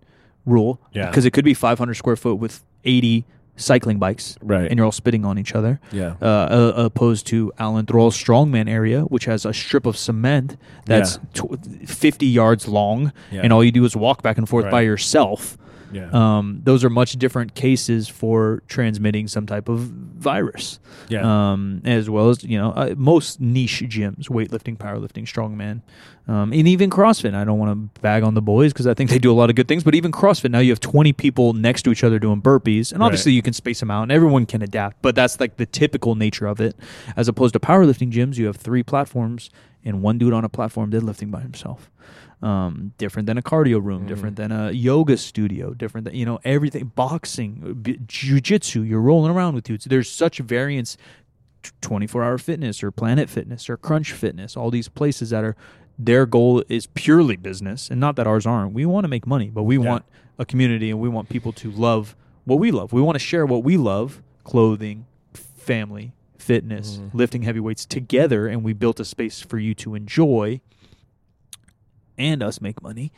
rule. Yeah. Because it could be 500 square foot with 80 cycling bikes, Right. and you're all spitting on each other. Yeah. Uh, uh, opposed to Alan Thrall's strongman area, which has a strip of cement that's tw- 50 yards long, Yeah. and all you do is walk back and forth by yourself. Yeah. Um, those are much different cases for transmitting some type of virus. Yeah. Um, as well as you know uh, most niche gyms, weightlifting, powerlifting, strongman, um, and even CrossFit. I don't want to bag on the boys because I think they do a lot of good things. But even CrossFit now, you have twenty people next to each other doing burpees, and obviously Right. you can space them out, and everyone can adapt. But that's like the typical nature of it, as opposed to powerlifting gyms. You have three platforms, and one dude on a platform deadlifting by himself um, different than a cardio room, different than a yoga studio, different than you know everything. Boxing, b- jujitsu, you're rolling around with dudes. There's such variance. 24 hour fitness or planet fitness or crunch fitness all these places that are their goal is purely business and not that ours aren't we want to make money but we Yeah. want a community and we want people to love what we love we want to share what we love clothing family fitness lifting heavy weights together and we built a space for you to enjoy and us make money.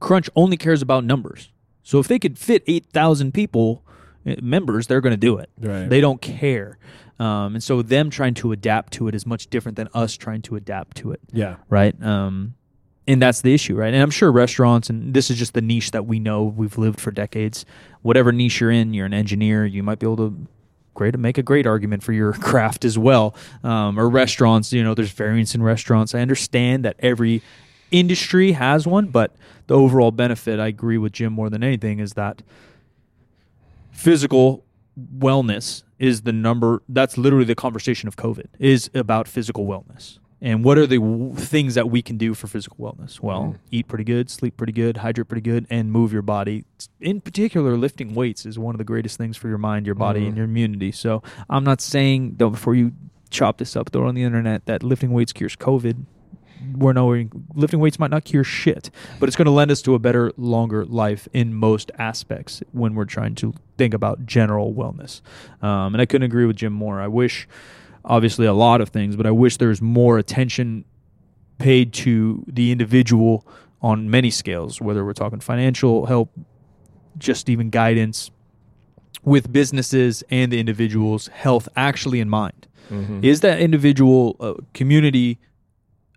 Crunch only cares about numbers. So if they could fit 8,000 people, eh, members, they're going to do it. Right. They don't care. Um, and so them trying to adapt to it is much different than us trying to adapt to it, yeah. right? Um, and that's the issue, right? And I'm sure restaurants, and this is just the niche that we know we've lived for decades. Whatever niche you're in, you're an engineer, you might be able to great make a great argument for your craft as well. Um, or restaurants, you know, there's variance in restaurants. I understand that every industry has one, but the overall benefit, I agree with Jim more than anything, is that physical wellness is the number. That's literally the conversation of COVID is about physical wellness. And what are the w- things that we can do for physical wellness? Well, mm. eat pretty good, sleep pretty good, hydrate pretty good, and move your body. In particular, lifting weights is one of the greatest things for your mind, your body, and mm. your immunity. So I'm not saying, though, before you chop this up, throw it on the internet, that lifting weights cures COVID. We're knowing Lifting weights might not cure shit, but it's going to lend us to a better, longer life in most aspects when we're trying to think about general wellness. Um, and I couldn't agree with Jim more. I wish, obviously, a lot of things, but I wish there was more attention paid to the individual on many scales, whether we're talking financial help, just even guidance with businesses and the individual's health actually in mind. Is that individual uh, community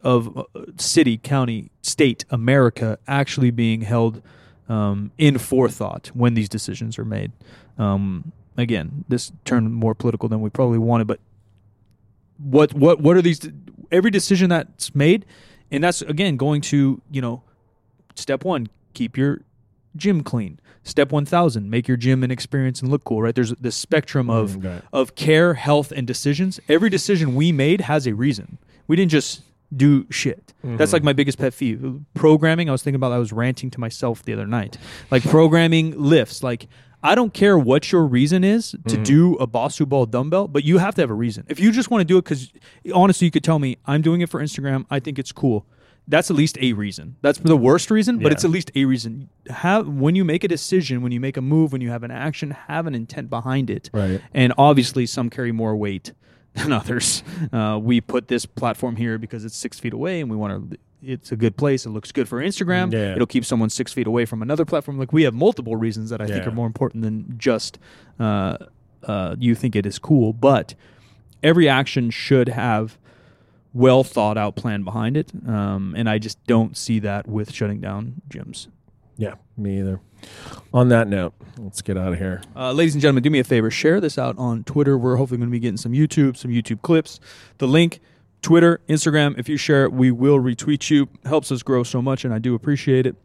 of uh, city, county, state, America actually being held um, in forethought when these decisions are made? Um, again, this turned more political than we probably wanted, but what what what are these? Every decision that's made, and that's again going to you know, step one, keep your gym clean. Step one thousand, make your gym an experience and look cool. Right? There's this spectrum of right. of care, health, and decisions. Every decision we made has a reason. We didn't just do shit. That's like mm-hmm. my biggest pet peeve. Programming, I was thinking about I was ranting to myself the other night. Like programming lifts. Like I don't care what your reason is to mm-hmm. do a Bosu ball dumbbell, but you have to have a reason. If you just want to do it because honestly you could tell me I'm doing it for Instagram, I think it's cool. that's at least a reason. That's the worst reason, but Yeah. it's at least a reason. Have when you make a decision, when you make a move, when you have an action, have an intent behind it. Right. And obviously, some carry more weight than others. Uh, we put this platform here because it's six feet away, and we want to. It's a good place. It looks good for Instagram. Yeah. It'll keep someone six feet away from another platform. Like we have multiple reasons that I think are more important than just uh, uh, you think it is cool. But every action should have well thought out plan behind it. Um, and I just don't see that with shutting down gyms. Yeah, me either. On that note, let's get out of here. Uh, ladies and gentlemen, do me a favor. Share this out on Twitter. We're hopefully going to be getting some YouTube, some YouTube clips. The link, Twitter, Instagram. If you share it, we will retweet you. Helps us grow so much, and I do appreciate it.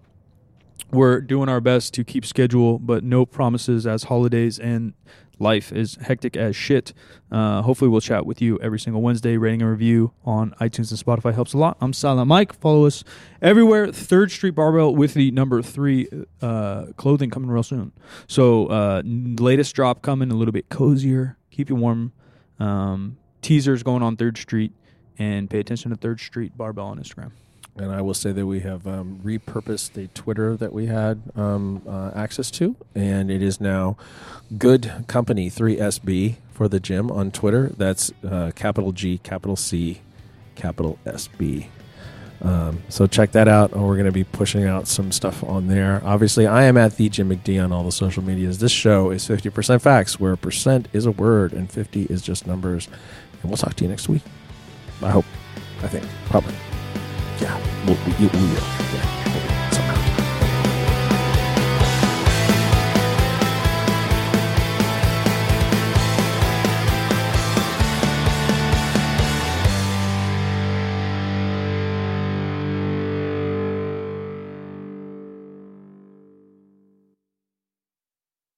We're doing our best to keep schedule, but no promises as holidays and life is hectic as shit. Uh, hopefully, we'll chat with you every single Wednesday. Rating and review on iTunes and Spotify helps a lot. I'm Silent Mike. Follow us everywhere. Third Street Barbell with the number three uh, clothing coming real soon. So, uh, latest drop coming, a little bit cozier, keep you warm. Um, teasers going on Third Street, and pay attention to Third Street Barbell on Instagram. And I will say that we have um, repurposed the Twitter that we had um, uh, access to, and it is now Good Company 3SB for the gym on Twitter. That's uh, capital G, capital C, capital SB. Um, so check that out. We're going to be pushing out some stuff on there. Obviously, I am at the Jim McD on all the social medias. This show is 50% facts, where percent is a word and 50 is just numbers. And we'll talk to you next week. I hope. I think. Probably. Một tình.